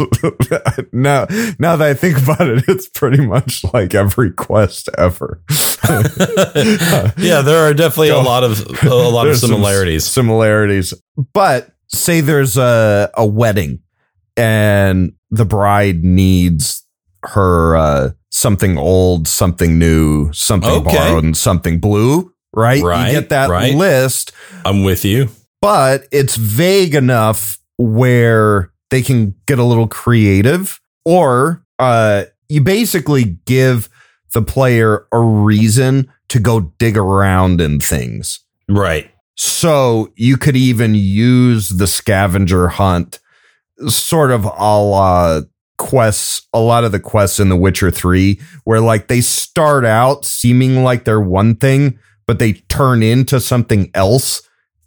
S1: now now that I think about it, it's pretty much like every quest ever.
S2: yeah, there are definitely a lot of a lot of similarities.
S1: similarities. But say there's a a wedding and the bride needs her uh, something old, something new, something
S2: Okay.
S1: borrowed, and something blue. Right?
S2: Right,
S1: You get that
S2: right.
S1: list,
S2: I'm with you.
S1: but it's vague enough where they can get a little creative, or uh, you basically give the player a reason to go dig around in things.
S2: Right.
S1: So you could even use the scavenger hunt, sort of a la quests, a lot of the quests in The Witcher 3, where like they start out seeming like they're one thing, but they turn into something else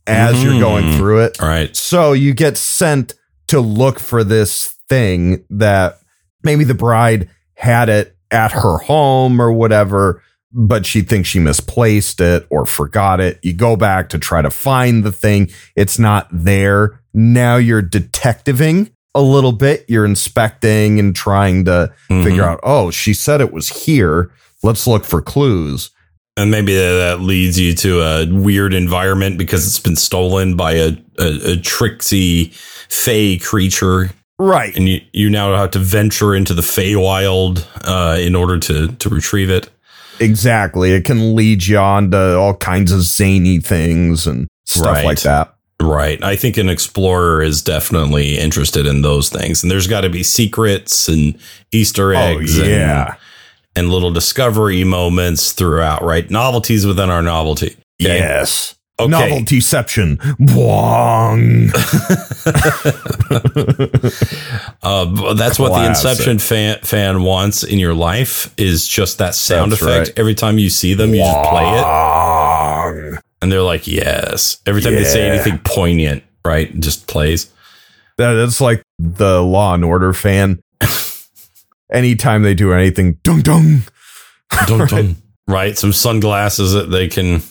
S1: as you're going
S2: Mhm.
S1: through it.
S2: All right.
S1: So you get sent to look for this thing that maybe the bride had it at her home or whatever, but she thinks she misplaced it or forgot it. You go back to try to find the thing. It's not there. Now you're detectiving a little bit. You're inspecting and trying to
S2: Mhm.
S1: figure out, oh, she said it was here. Let's look for clues.
S2: And maybe that leads you to a weird environment because it's been stolen by a, a, a tricksy fey creature.
S1: Right.
S2: And you, you now have to venture into the Feywild uh, in order to, to retrieve it.
S1: Exactly. It can lead you on to all kinds of zany things and stuff
S2: Right.
S1: like that.
S2: Right. I think an explorer is definitely interested in those things. And there's got to be secrets and Easter eggs
S1: oh, yeah.
S2: and, and little discovery moments throughout, right? Novelties within our novelty. Okay.
S1: Yes.
S2: Okay.
S1: Noveltyception. Bwong.
S2: Uh, that's what the Inception fan, fan wants in your life is just that sound
S1: That's
S2: effect.
S1: right.
S2: Every time you see them, you just play it, and they're like, "Yes." Every time they say anything poignant, right, just plays.
S1: That it's like the Law and Order fan. Anytime they do anything, dung dung.
S2: Dun, dun. right, some sunglasses that they can.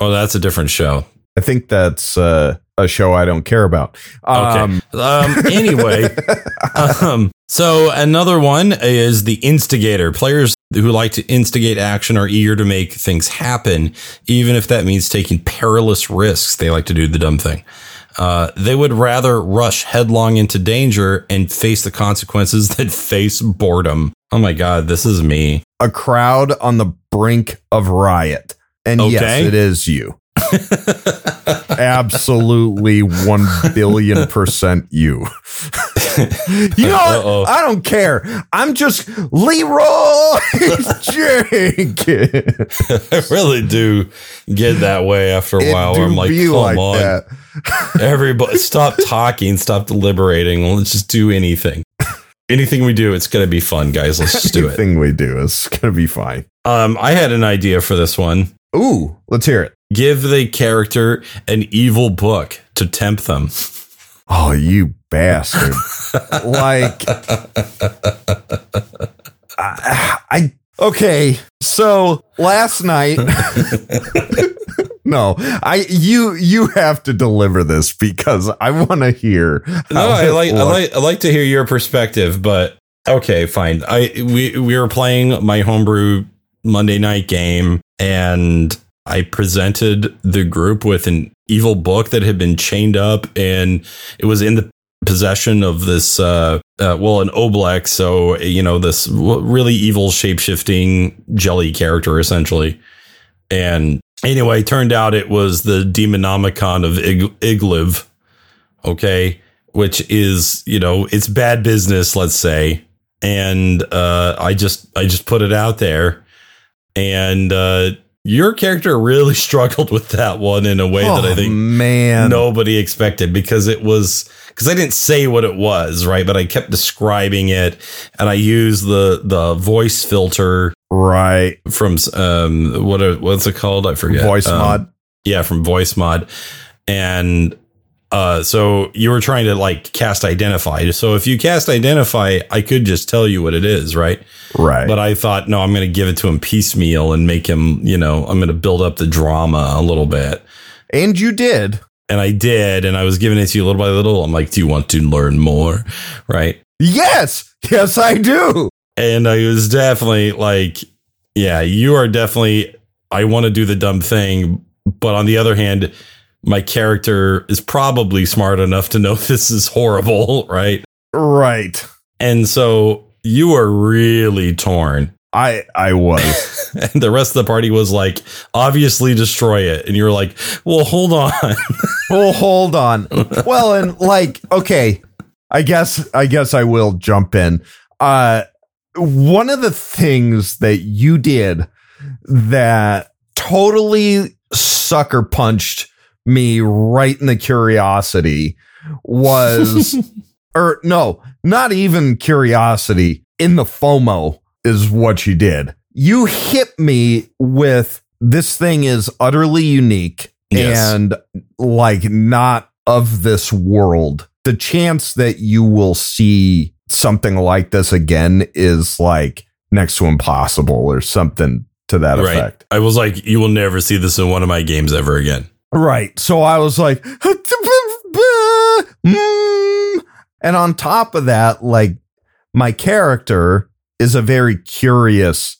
S2: Oh, that's a different show.
S1: I think that's uh, a show I don't care about.
S2: Okay.
S1: Um,
S2: Um, anyway, um, so another one is the instigator. Players who like to instigate action are eager to make things happen, even if that means taking perilous risks. They like to do the dumb thing. Uh, they would rather rush headlong into danger and face the consequences than face boredom. Oh my God, this is me.
S1: a crowd on the brink of riot. And yes, it is you. Absolutely 1 billion percent you. you know?
S2: Uh-oh.
S1: I don't care. I'm just Leroy Jenkins.
S2: I really do get that way after a
S1: It
S2: while. I'm like, come
S1: like
S2: on.
S1: that.
S2: Everybody, stop talking, stop deliberating. Let's just do anything. Anything we do, it's going to be fun, guys. Let's just do it.
S1: Anything we do is going to be fine.
S2: Um, I had an idea for this one.
S1: Ooh, let's hear it.
S2: Give the character an evil book to tempt them.
S1: Oh, you bastard. like I, I okay so last night no i you you have to deliver this because i want to hear
S2: No, I like, I like, I like to hear your perspective, but okay, fine. I we we were playing my homebrew Monday night game, and I presented the group with an evil book that had been chained up, and it was in the possession of this, uh, uh well, an Oblex. So you know this really evil shape shifting jelly character, essentially, and. Anyway, turned out it was the Demonomicon of Ig- Iggwilv. Okay? Which is you know it's bad business let's say. And uh i just i just put it out there. And uh your character really struggled with that one in a way that i
S1: Oh,
S2: think
S1: man.
S2: nobody expected because it was because i didn't say what it was right but i kept describing it and i used the the voice filter
S1: right
S2: from um what are, what's it called i forget
S1: voice
S2: Um,
S1: mod
S2: yeah, from Voicemod. And uh so you were trying to like cast identify. So if you cast identify, I could just tell you what it is, right?
S1: right
S2: But I thought, no, I'm going to give it to him piecemeal and make him, you know, I'm going to build up the drama a little bit.
S1: and you did
S2: And I did, and I was giving it to you little by little. I'm like, do you want to learn more? Right.
S1: yes yes i do
S2: And I was definitely like, yeah, you are definitely, I want to do the dumb thing. But on the other hand, my character is probably smart enough to know this is horrible. Right.
S1: right
S2: And so you are really torn.
S1: I I was.
S2: and the rest of the party was like, obviously destroy it. And you're like, well, hold on.
S1: well, hold on. Well, and like, okay, I guess I guess I will jump in. Uh one of the things that you did that totally sucker punched me right in the curiosity was or no, not even curiosity, in the FOMO is what you did. You hit me with this thing is utterly unique yes. and like not of this world. The chance that you will see something like this again is like next to impossible or something to that right. effect.
S2: I was like, you will never see this in one of my games ever again.
S1: Right. So I was like, mm. and on top of that, like my character is a very curious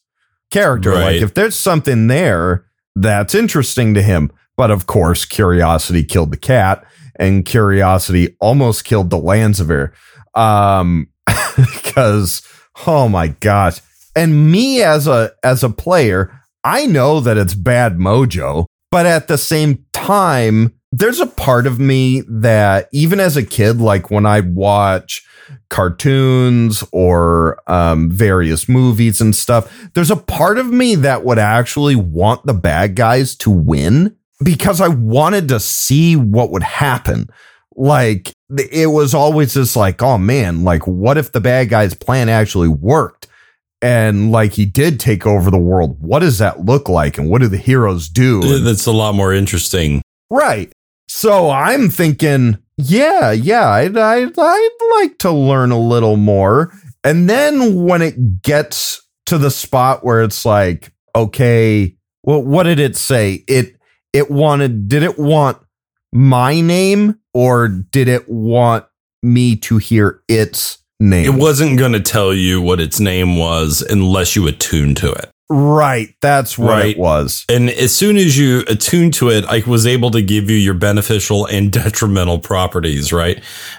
S1: character. Right. Like if there's something there that's interesting to him, but of course, curiosity killed the cat, and curiosity almost killed the Landsver. Um, because oh my gosh, and me as a as a player, I know that it's bad mojo, but at the same time, there's a part of me that even as a kid, like when I watch cartoons or um, various movies and stuff, there's a part of me that would actually want the bad guys to win because I wanted to see what would happen. Like it was always just like, oh man, like what if the bad guy's plan actually worked? And like he did take over the world. What does that look like? And what do the heroes do?
S2: That's a lot more interesting.
S1: Right. So I'm thinking, yeah, yeah, I'd, I'd, I'd like to learn a little more. And then when it gets to the spot where it's like, okay, well, what did it say? It, it wanted, did it want my name or did it want me to hear its name?
S2: It wasn't going to tell you what its name was unless you attuned to it.
S1: Right. That's what right. it was.
S2: And as soon as you attune to it, I was able to give you your beneficial and detrimental properties. Right.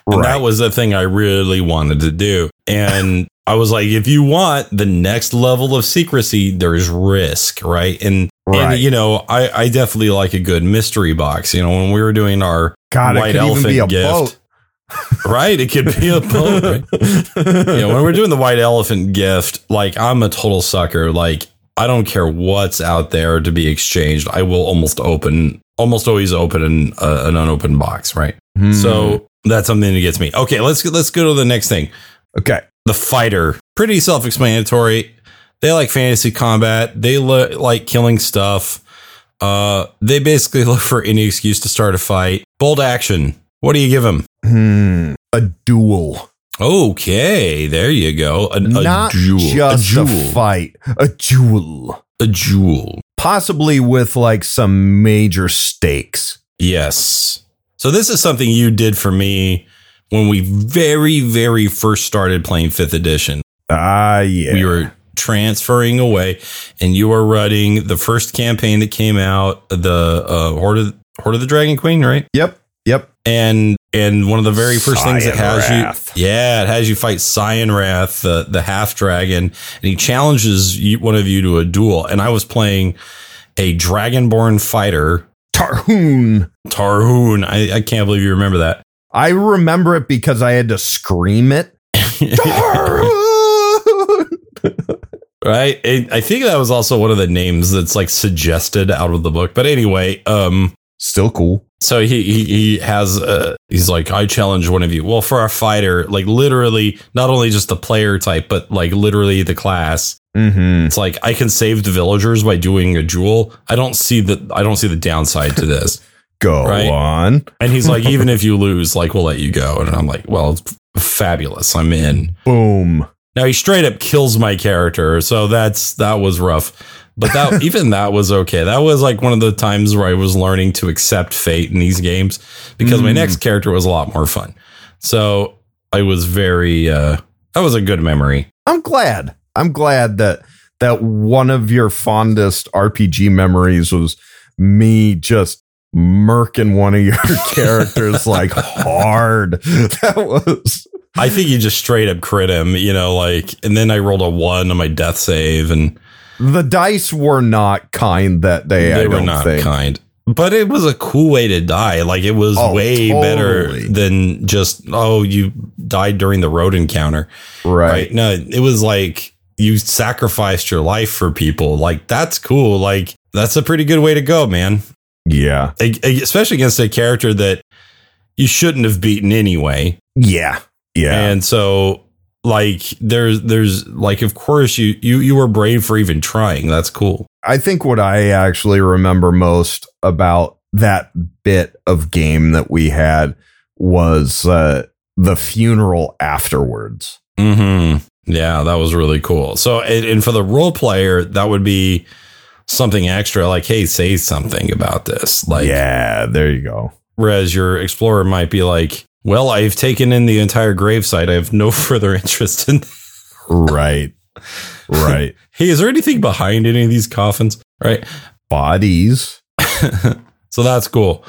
S2: And right. that was the thing I really wanted to do. And I was like, if you want the next level of secrecy, there's risk. Right. And, right. and you know, I, I definitely like a good mystery box. You know, when we were doing our God, white elephant gift. Boat right? It could be a boat. Right? you know, when we're doing the white elephant gift, like I'm a total sucker. Like I don't care what's out there to be exchanged. I will almost open, almost always open an, uh, an unopened box, right? Hmm. So that's something that gets me. Okay, let's let's go to the next thing.
S1: Okay,
S2: the fighter, pretty self-explanatory. They like fantasy combat. They lo- like killing stuff. Uh, they basically look for any excuse to start a fight. Bold action. What do you give them?
S1: Hmm, a duel.
S2: Okay, there you go. A,
S1: Not a jewel. just a, a fight. A jewel.
S2: A jewel.
S1: Possibly with like some major stakes.
S2: Yes. So this is something you did for me when we very, very first started playing fifth edition.
S1: Ah, uh, yeah.
S2: We were transferring away, and you were running the first campaign that came out, the uh, Hoard of Hoard of the Dragon Queen, right?
S1: Yep. Yep.
S2: And and one of the very first things that has Wrath. you, yeah, it has you fight Cyanwrath, the the half dragon, and he challenges you, one of you to a duel. And I was playing a dragonborn fighter,
S1: Tarhoon.
S2: Tarhoon. I, I can't believe you remember that.
S1: I remember it because I had to scream it.
S2: right? I think that was also one of the names that's like suggested out of the book. But anyway, um,
S1: still cool.
S2: So he he, he has uh, he's like I challenge one of you. Well, for our fighter, like literally not only just the player type, but like literally the class.
S1: Mm-hmm.
S2: It's like I can save the villagers by doing a jewel. I don't see the I don't see the downside to this.
S1: go right? on.
S2: And he's like, even if you lose, like we'll let you go. And I'm like, well, it's fabulous. I'm in.
S1: Boom.
S2: Now he straight up kills my character, so that's that was rough. But that even that was okay. That was like one of the times where I was learning to accept fate in these games because mm. my next character was a lot more fun. So I was very uh that was a good memory.
S1: I'm glad. I'm glad that that one of your fondest RPG memories was me just murking one of your characters like hard. That was
S2: I think you just straight up crit him, you know, like, and then I rolled a one on my death save, and
S1: the dice were not kind that day.
S2: they
S1: I
S2: were not
S1: think.
S2: kind. But it was a cool way to die. Like it was
S1: Oh,
S2: way better than just oh you died during the road encounter.
S1: Right.
S2: right? No, it was like you sacrificed your life for people. Like that's cool. Like that's a pretty good way to go, man.
S1: Yeah.
S2: Especially against a character that you shouldn't have beaten anyway.
S1: Yeah. Yeah.
S2: And so like there's there's like of course you you you were brave for even trying. That's cool.
S1: I think what I actually remember most about that bit of game that we had was uh, the funeral afterwards.
S2: Mhm. Yeah, that was really cool. So and, and for the role player that would be something extra like hey say something about this. Like
S1: yeah, there you go.
S2: Whereas your explorer might be like, well, I've taken in the entire gravesite. I have no further interest in.
S1: Right. right.
S2: hey, is there anything behind any of these coffins? Right.
S1: Bodies.
S2: So that's cool.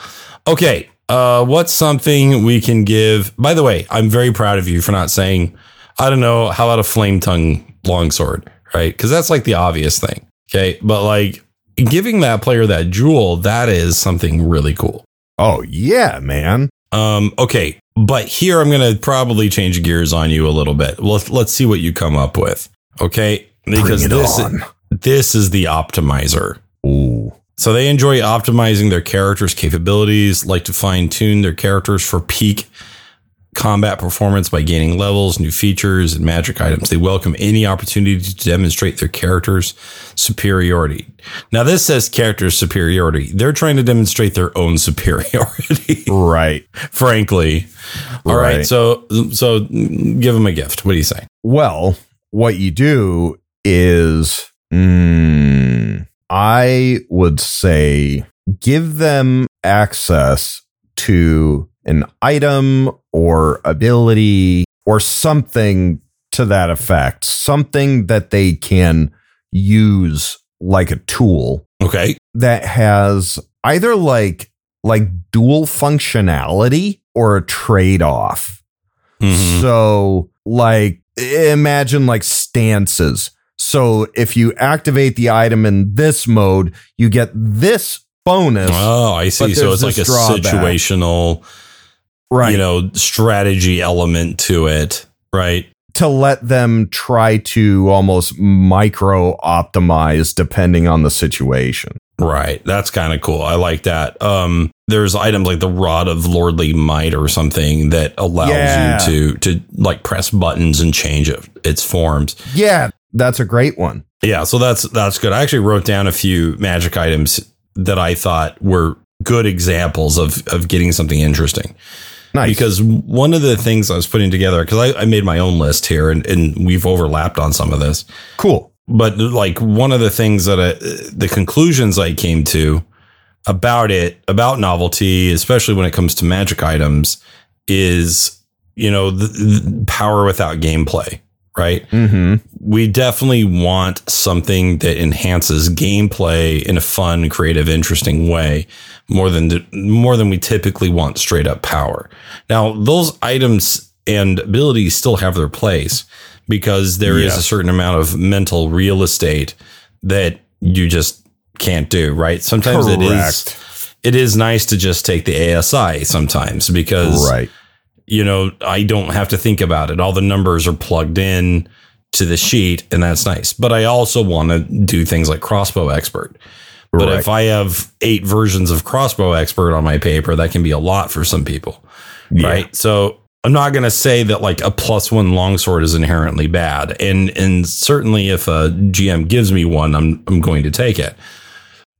S2: Okay. Uh, what's something we can give? By the way, I'm very proud of you for not saying, I don't know, how about a flame tongue longsword? Right. Cause that's like the obvious thing. Okay. But like giving that player that jewel, that is something really cool.
S1: Oh, yeah, man.
S2: Um, okay, but here I'm going to probably change gears on you a little bit. Let's let's see what you come up with. Okay, because this
S1: on.
S2: this is the optimizer.
S1: Ooh.
S2: So they enjoy optimizing their characters' capabilities, like to fine tune their characters for peak combat performance by gaining levels, new features, and magic items. They welcome any opportunity to demonstrate their characters' superiority. Now, this says character superiority. They're trying to demonstrate their own superiority
S1: Right.
S2: frankly. All right.
S1: Right.
S2: So so give them a gift. What do you say?
S1: Well, what you do is, mm, I would say, give them access to an item or ability or something to that effect, something that they can use like a tool
S2: Okay.
S1: that has either like like dual functionality or a trade off.
S2: Mhm.
S1: So, like, imagine like stances. So, if you activate the item in this mode, you get this bonus,
S2: Oh, I see. So it's like a
S1: drawback.
S2: situational,
S1: right?
S2: you know, strategy element to it, right?
S1: to let them try to almost micro optimize depending on the situation.
S2: Right. That's kind of cool. I like that. Um, there's items like the rod of lordly might or something that allows
S1: Yeah.
S2: you to to like press buttons and change it, its forms.
S1: Yeah, that's a great one.
S2: Yeah, so that's that's good. I actually wrote down a few magic items that I thought were good examples of of getting something interesting.
S1: Nice.
S2: Because one of the things I was putting together, because I, I made my own list here and, and we've overlapped on some of this,
S1: cool.
S2: but like one of the things that I, the conclusions I came to about it, about novelty, especially when it comes to magic items, is, you know, the, the power without gameplay, right?
S1: Mm-hmm.
S2: we definitely want something that enhances gameplay in a fun, creative, interesting way more than more than we typically want straight up power. Now, those items and abilities still have their place because there is a certain amount of mental real estate that you just can't do, right? Sometimes it is it is nice to just take the ASI sometimes because
S1: Right.
S2: You know, I don't have to think about it. All the numbers are plugged in to the sheet, and that's nice. But I also want to do things like crossbow expert. But
S1: Right.
S2: if I have eight versions of crossbow expert on my paper, that can be a lot for some people.
S1: Yeah.
S2: Right. So I'm not going to say that like a plus one longsword is inherently bad. And, and certainly if a GM gives me one, I'm, I'm going to take it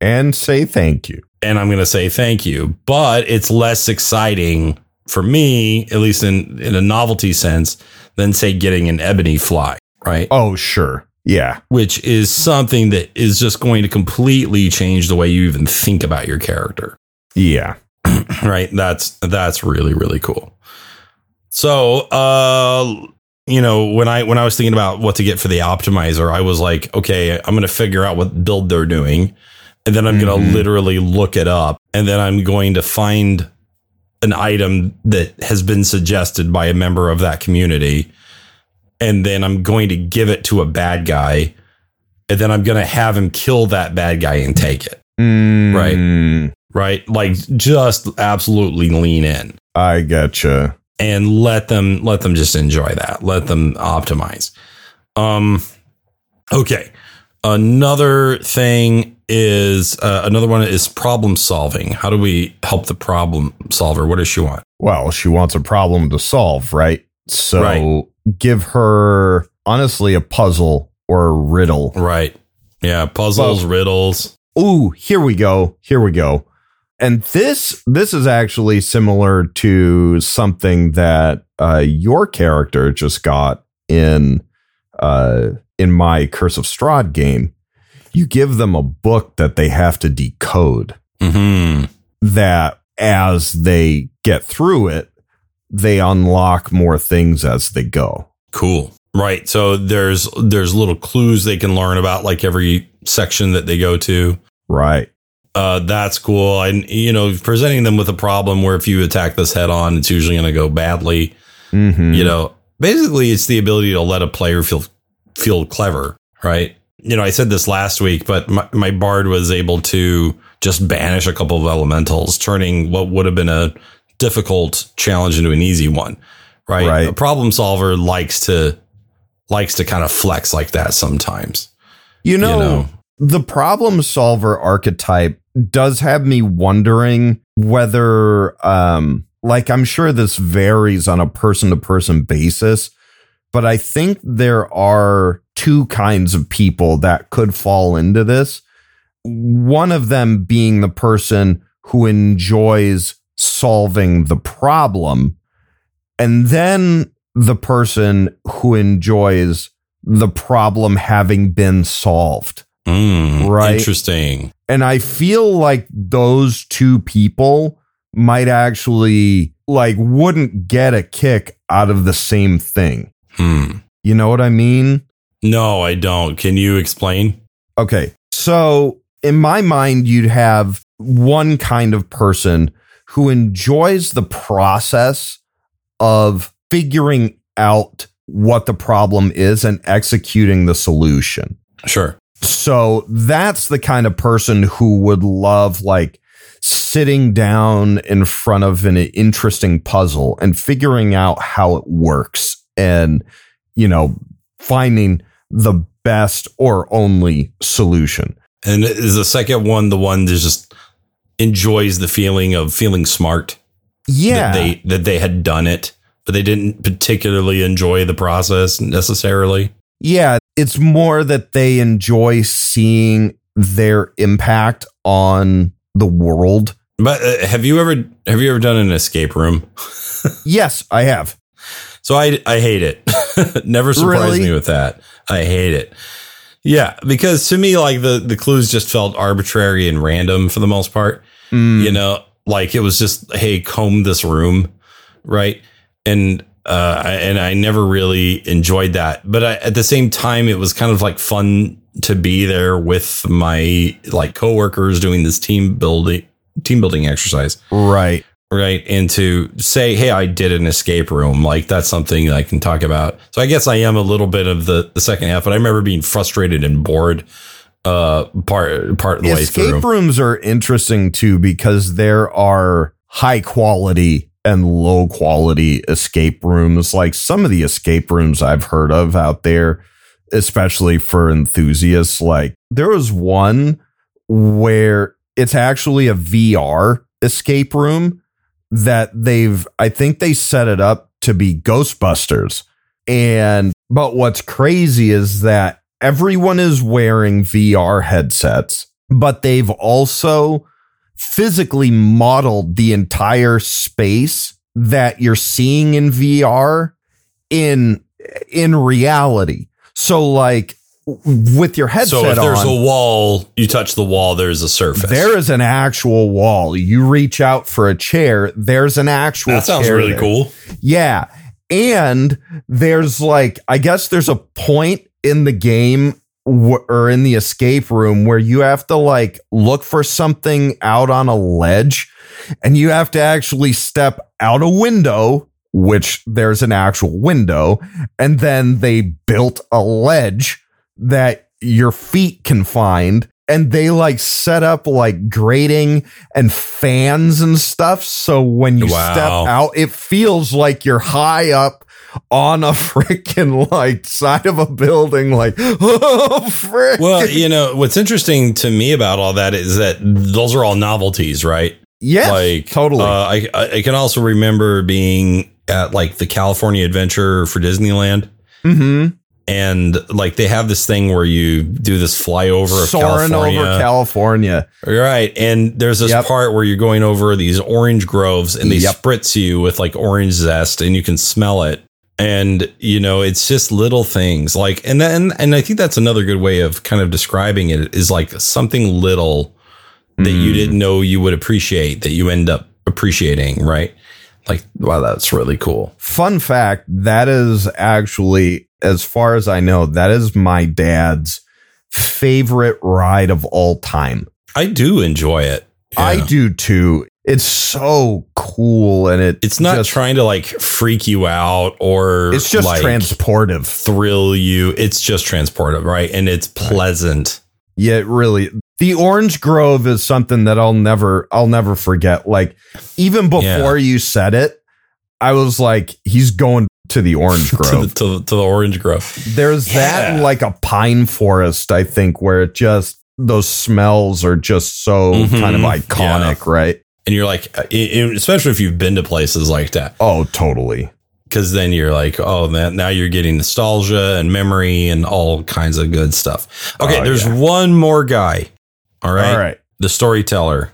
S1: And say thank you.
S2: and I'm going to say thank you. But it's less exciting for me, at least in, in a novelty sense, than say getting an ebony fly, right?
S1: Oh, sure. Yeah.
S2: Which is something that is just going to completely change the way you even think about your character,
S1: Yeah.
S2: right? That's that's really really cool. So, uh, you know, when I when I was thinking about what to get for the optimizer, I was like, okay, I'm going to figure out what build they're doing, and then I'm going
S1: Mhm.
S2: to literally look it up, and then I'm going to find an item that has been suggested by a member of that community, and then I'm going to give it to a bad guy, and then I'm going to have him kill that bad guy and take it.
S1: Mm,
S2: Right? Like just absolutely lean in
S1: I getcha.
S2: and let them let them just enjoy that. Let them optimize. Um okay. Another thing is uh, another one is problem solving. How do we help the problem solver? What does she want?
S1: Well, she wants a problem to solve, right? So
S2: Right.
S1: give her honestly a puzzle or a riddle.
S2: Right. Yeah, puzzles, riddles.
S1: Ooh, here we go. Here we go. And this this is actually similar to something that uh, your character just got in uh, in my Curse of Strahd game. You give them a book that they have to decode.
S2: Mhm.
S1: That as they get through it, they unlock more things as they go.
S2: Cool. Right. So there's there's little clues they can learn about like every section that they go to.
S1: Right.
S2: Uh, that's cool. And you know, presenting them with a problem where if you attack this head on, it's usually going to go badly.
S1: Mhm.
S2: You know, basically, it's the ability to let a player feel feel clever, right? You know, I said this last week, but my, my bard was able to just banish a couple of elementals, turning what would have been a difficult challenge into an easy one, right?
S1: Right.
S2: A problem solver likes to likes to kind of flex like that sometimes.
S1: You know,
S2: know.
S1: the problem solver archetype does have me wondering whether, um, like, I'm sure this varies on a person to person basis, but I think there are two kinds of people that could fall into this. One of them being the person who enjoys solving the problem, and then the person who enjoys the problem having been solved.
S2: Mm,
S1: Right.
S2: Interesting.
S1: And I feel like those two people might actually like wouldn't get a kick out of the same thing.
S2: Hmm.
S1: You know what I mean?
S2: No, I don't. Can you explain?
S1: Okay. So in my mind, you'd have one kind of person who enjoys the process of figuring out what the problem is and executing the solution.
S2: Sure.
S1: So that's the kind of person who would love like sitting down in front of an interesting puzzle and figuring out how it works and, you know, finding the best or only solution.
S2: And is the second one the one that just enjoys the feeling of feeling smart
S1: Yeah.
S2: that they that they had done it, but they didn't particularly enjoy the process necessarily?
S1: yeah. It's more that they enjoy seeing their impact on the world.
S2: But uh, have you ever have you ever done an escape room?
S1: Yes, I have.
S2: So I I hate it. Never surprised
S1: Really?
S2: me with that. I hate it. Yeah, because to me, like the the clues just felt arbitrary and random for the most part.
S1: Mm,
S2: You know, like it was just hey, comb this room, right? And uh, and I never really enjoyed that. But I, at the same time, it was kind of like fun to be there with my like coworkers doing this team building team building exercise
S1: right.
S2: Right? into say, hey, I did an escape room, like that's something I can talk about. So I guess I am a little bit of the the second half, but I remember being frustrated and bored uh part part of the way through.
S1: escape
S2: through.
S1: rooms are interesting too because there are high quality and low quality escape rooms like some of the escape rooms i've heard of out there especially for enthusiasts like there was one where it's actually a vr escape room that they've i think they set it up to be ghostbusters and but what's crazy is that everyone is wearing VR headsets, but they've also physically modeled the entire space that you're seeing in VR in in reality. So like with your headset
S2: So if there's
S1: on,
S2: a wall, you touch the wall, there's a surface.
S1: there is an actual wall. You reach out for a chair, there's an actual
S2: that sounds really
S1: there.
S2: cool.
S1: Yeah. And there's like, I guess there's a point in the game w- or in the escape room where you have to like look for something out on a ledge and you have to actually step out a window which there's an actual window and then they built a ledge that your feet can find and they like set up like grating and fans and stuff so when you
S2: Wow.
S1: step out it feels like you're high up on a freaking like side of a building like oh frick
S2: Well, you know, what's interesting to me about all that is that those are all novelties, right?
S1: yeah
S2: like
S1: totally
S2: Uh, I I I can also remember being at like the California Adventure for Disneyland,
S1: mm-hmm.
S2: And like they have this thing where you do this flyover of
S1: soaring
S2: California,
S1: over california
S2: right? And there's this
S1: Yep.
S2: part where you're going over these orange groves, and they
S1: Yep.
S2: spritz you with like orange zest, and you can smell it. And you know, it's just little things like, and then and I think that's another good way of kind of describing it is like something little that you
S1: Mm.
S2: didn't know you would appreciate that you end up appreciating, right? Like, wow, that's really cool.
S1: fun fact that is actually as far as i know that is my dad's favorite ride of all time
S2: I do enjoy it.
S1: i do too it's so cool and it
S2: It's not
S1: just,
S2: trying to like freak you out or
S1: it's just
S2: like
S1: transportive
S2: thrill you. It's just transportive, right? And it's pleasant.
S1: yeah it really the orange grove is something that i'll never i'll never forget like even before you said it i was like he's going to the orange
S2: to,
S1: grove
S2: to, the, to the orange grove.
S1: There's that and like a pine forest, I think, where it just those smells are just so
S2: Mhm.
S1: kind of iconic, right?
S2: And you're like, especially if you've been to places like that,
S1: Oh, totally.
S2: because then you're like, oh man, now you're getting nostalgia and memory and all kinds of good stuff. Okay,
S1: Oh,
S2: there's
S1: yeah.
S2: one more guy. All right.
S1: All right.
S2: the storyteller.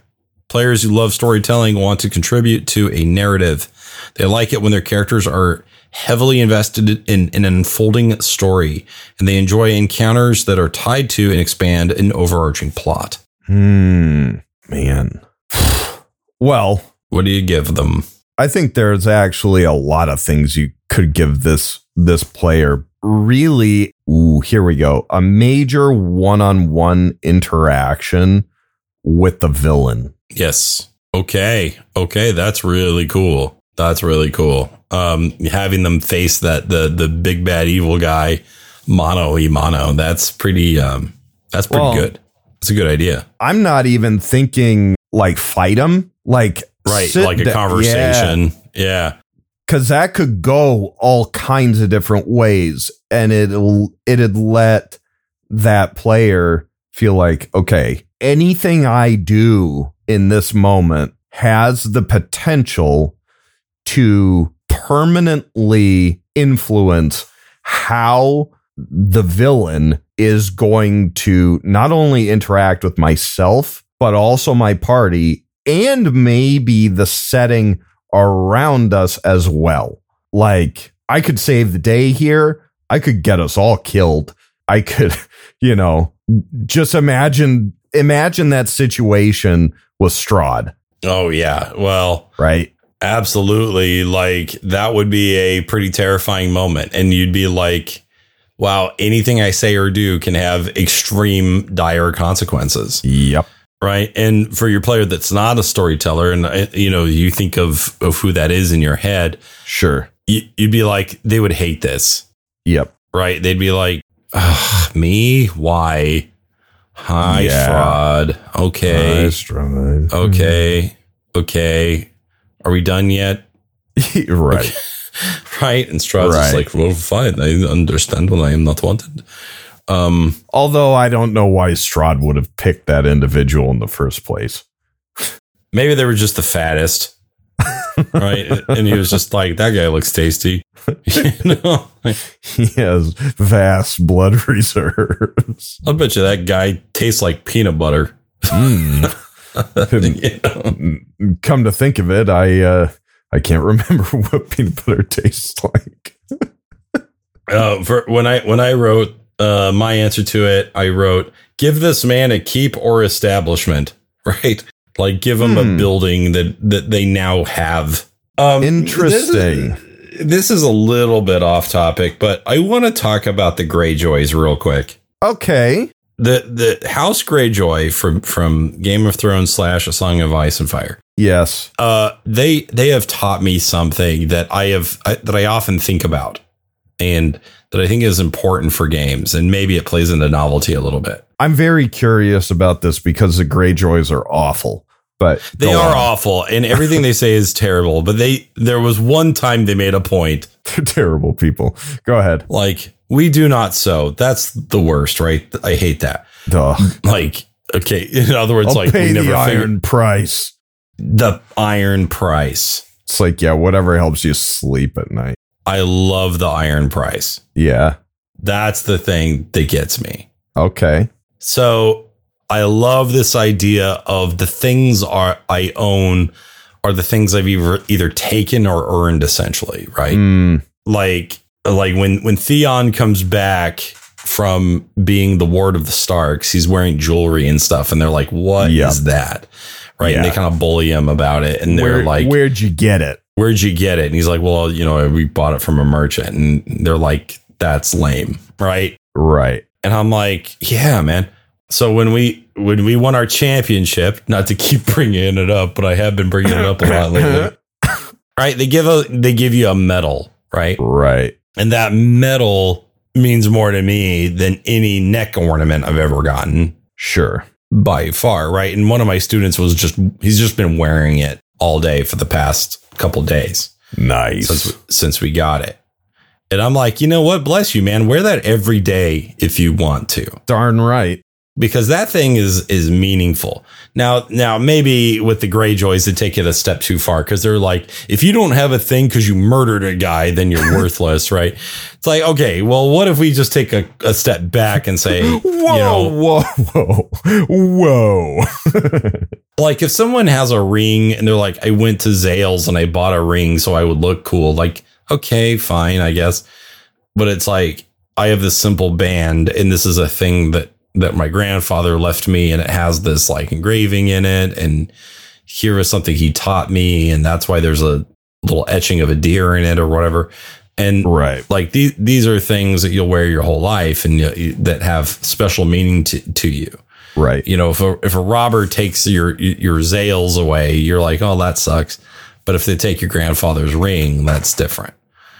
S2: Players who love storytelling want to contribute to a narrative. They like it when their characters are heavily invested in, in an unfolding story, and they enjoy encounters that are tied to and expand an overarching plot.
S1: Hmm. Man. well,
S2: What do you give them?
S1: I think there's actually a lot of things you could give this this player. Really, ooh, here we go. A major one-on-one interaction with the villain.
S2: Yes. Okay. Okay. That's really cool. That's really cool. Um, having them face that the the big bad evil guy, mono e mono. That's pretty. Um, that's pretty
S1: Well-
S2: good. It's a good idea.
S1: I'm not even thinking like fight him, like
S2: Right. Like a
S1: da-
S2: conversation. Yeah.
S1: Because that could go all kinds of different ways and it'll it'd let that player feel like okay anything i do in this moment has the potential to permanently influence how the villain is going to not only interact with myself but also my party and maybe the setting around us as well. Like, I could save the day here. I could get us all killed. I could, you know, just imagine imagine that situation with Strahd,
S2: Oh yeah. Well,
S1: right?
S2: absolutely. Like that would be a pretty terrifying moment. And you'd be like, wow, anything I say or do can have extreme dire consequences.
S1: Yep.
S2: Right. And for your player that's not a storyteller and uh, you know, you think of, of who that is in your head,
S1: Sure.
S2: you, you'd be like, they would hate this.
S1: Yep.
S2: Right. They'd be like, "Ugh, me? Why? Hi,
S1: Yeah.
S2: fraud. Okay. Okay. Okay. Are we done yet?
S1: right.
S2: Right. And Strahd's
S1: Right.
S2: just like, well, fine. I understand when I am not wanted. Um,
S1: Although I don't know why Strahd would have picked that individual in the first place.
S2: maybe they were just the fattest. right. And he was just like, that guy looks tasty. you know?
S1: He has vast blood reserves.
S2: I'll bet you that guy tastes like peanut butter.
S1: Mm.
S2: You know?
S1: Come to think of it, I uh, I can't remember what peanut butter tastes like.
S2: Uh, for when I when I wrote uh, my answer to it, I wrote, "Give this man a keep or establishment." Right, like give him
S1: Hmm.
S2: a building that that they now have. Um,
S1: Interesting.
S2: This is, this is a little bit off topic, but I want to talk about the Greyjoys real quick.
S1: Okay.
S2: The the House Greyjoy from from Game of Thrones slash A Song of Ice and Fire.
S1: Yes.
S2: Uh, they they have taught me something that I have I, that I often think about, and that I think is important for games, and maybe it plays into novelty a little bit.
S1: I'm very curious about this because the Greyjoys are awful. But
S2: They are
S1: on.
S2: awful, and everything they say is terrible. But they there was one time they made a point
S1: They're terrible people. Go ahead.
S2: like we do not sow. That's the worst, right? I hate that.
S1: Duh.
S2: Like okay, in other words,
S1: I'll
S2: like
S1: pay
S2: we
S1: the
S2: never
S1: iron price.
S2: the iron price.
S1: It's like, yeah, whatever helps you sleep at night.
S2: I love the iron price.
S1: Yeah.
S2: That's the thing that gets me.
S1: Okay.
S2: So I love this idea of the things are I own are the things I've either either taken or earned essentially, right?
S1: Mm,
S2: Like like when when Theon comes back from being the ward of the Starks, he's wearing jewelry and stuff, and they're like, "What is
S1: Yeah.
S2: that?" Right? And they kind of bully him about it, and they're
S1: where,
S2: like,
S1: where'd you get it?
S2: Where'd you get it? And he's like, well, you know, we bought it from a merchant. And they're like, that's lame. Right.
S1: Right.
S2: And I'm like, yeah, man. So when we, when we won our championship, not to keep bringing it up, but I have been bringing it up a lot lately. Right. They give a, they give you a medal. Right.
S1: Right.
S2: And that medal means more to me than any neck ornament I've ever gotten
S1: Sure.
S2: by far. Right. And one of my students was just, he's just been wearing it all day for the past couple days
S1: Nice.
S2: since we, since we got it. And I'm like, you know what? Bless you, man. Wear that every day if you want to,
S1: Darn right.
S2: Because that thing is is meaningful. Now, now maybe with the Greyjoys, they take it a step too far because they're like, if you don't have a thing because you murdered a guy, then you're worthless, right? It's like, okay, well, what if we just take a, a step back and say,
S1: Whoa,
S2: you know,
S1: whoa, whoa, whoa.
S2: like if someone has a ring and they're like, I went to Zales and I bought a ring so I would look cool, like, okay, fine, I guess. But it's like, I have this simple band and this is a thing that, that my grandfather left me and it has this like engraving in it. And here is something he taught me. And that's why there's a little etching of a deer in it or whatever. And
S1: right.
S2: like these, these are things that you'll wear your whole life and you, that have special meaning to, to you
S1: Right.
S2: you know, if a, if a robber takes your your Zales away, you're like, oh, that sucks. But if they take your grandfather's ring, that's different.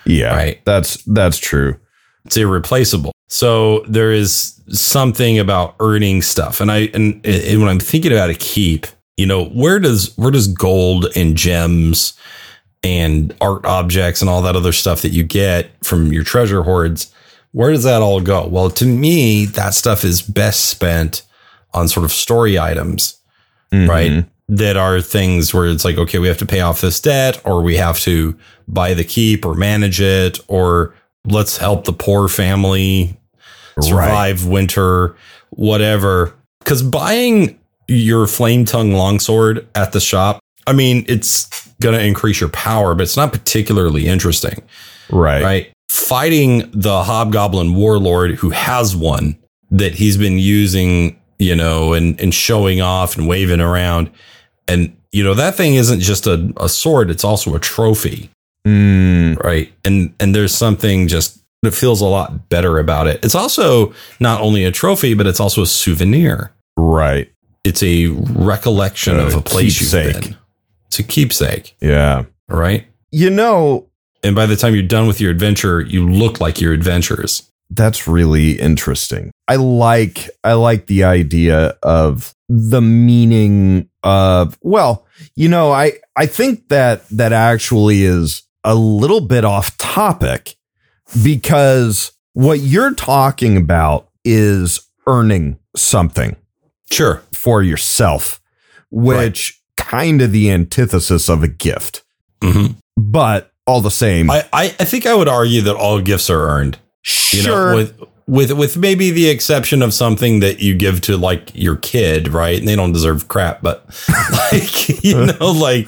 S1: Yeah.
S2: Right.
S1: That's that's true.
S2: It's irreplaceable. So there is something about earning stuff, and I and, and when I'm thinking about a keep, you know, where does where does gold and gems and art objects and all that other stuff that you get from your treasure hoards, where does that all go? Well, to me, that stuff is best spent on sort of story items
S1: Mhm.
S2: right? That are things where it's like, okay, we have to pay off this debt, or we have to buy the keep or manage it, or let's help the poor family survive winter, whatever. Because buying your flame tongue longsword at the shop, I mean, it's going to increase your power, but it's not particularly interesting,
S1: Right.
S2: right? Fighting the hobgoblin warlord who has one that he's been using, you know, and, and showing off and waving around. And, you know, that thing isn't just a, a sword, it's also a trophy,
S1: Mm,
S2: right? And and there's something just that feels a lot better about it. It's also not only a trophy, but it's also a souvenir.
S1: right.
S2: It's a recollection of
S1: A
S2: a place you've been. It's a keepsake,
S1: Yeah.
S2: right?
S1: You know,
S2: And by the time you're done with your adventure, you look like your adventures.
S1: that's really interesting. I like I like the idea of the meaning of well, you know, I I think that that actually is a little bit off topic because what you're talking about is earning something
S2: Sure.
S1: for yourself, which kind of the antithesis of a gift.
S2: hmm
S1: But all the same,
S2: I, I, I think I would argue that all gifts are earned. You
S1: sure,
S2: know, with with with maybe the exception of something that you give to like your kid, right? And they don't deserve crap, but like you know, like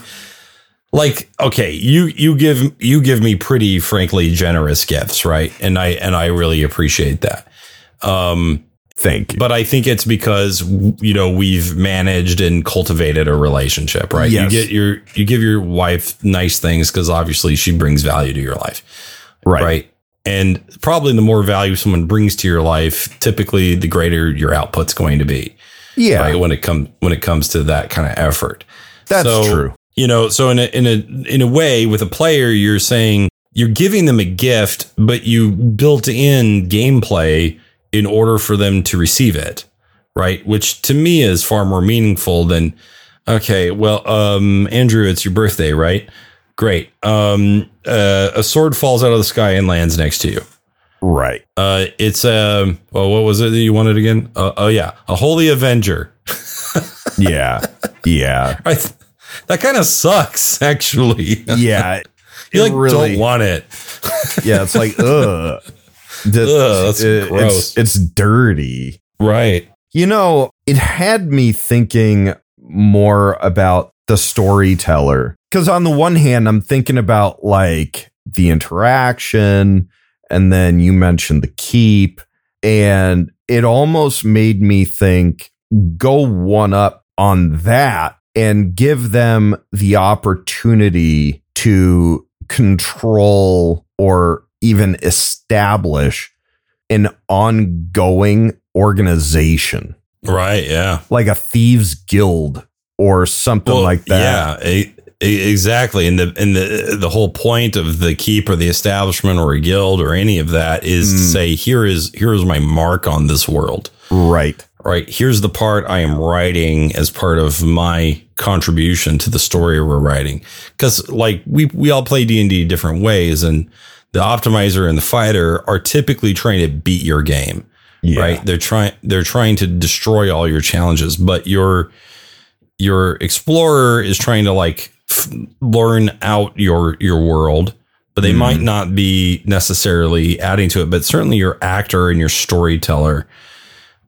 S2: like okay, you you give you give me pretty frankly generous gifts, right? And I and I really appreciate that. Um
S1: thank you.
S2: but I think it's because you know we've managed and cultivated a relationship, right?
S1: Yes.
S2: You get your you give your wife nice things because obviously she brings value to your life,
S1: right.
S2: right? And probably the more value someone brings to your life, typically the greater your output's going to be.
S1: Yeah.
S2: Right. When it comes when it comes to that kind of effort.
S1: That's
S2: So,
S1: true.
S2: You know, so in a in a in a way, with a player, you're saying you're giving them a gift, but you built in gameplay in order for them to receive it, right? Which to me is far more meaningful than okay, well, um, Andrew, it's your birthday, right? Great. Um, uh, a sword falls out of the sky and lands next to you.
S1: Right.
S2: Uh, it's um, well, what was it that you wanted again? Uh, oh yeah, a holy avenger.
S1: Yeah. yeah.
S2: I th- that kind of sucks, actually.
S1: Yeah.
S2: You like don't want it.
S1: Yeah. It's like, ugh. The-
S2: Ugh, that's
S1: it-
S2: gross.
S1: It's, it's dirty.
S2: Right.
S1: You know, it had me thinking more about the storyteller. Because on the one hand, I'm thinking about like the interaction, and then you mentioned the keep, and it almost made me think go one up on that and give them the opportunity to control or even establish an ongoing organization
S2: Right. Yeah.
S1: like a thieves guild or something
S2: Well,
S1: like that.
S2: Yeah. e- exactly. And the and the the whole point of the keep or the establishment or a guild or any of that is to
S1: Mm.
S2: say here is here is my mark on this world.
S1: Right.
S2: Right. Here's the part I am writing as part of my contribution to the story we're writing. Because like we we all play D and D different ways, and the optimizer and the fighter are typically trying to beat your game.
S1: Yeah.
S2: right they're trying they're trying to destroy all your challenges but your your explorer is trying to like f- learn out your your world but they
S1: Mhm.
S2: might not be necessarily adding to it but certainly your actor and your storyteller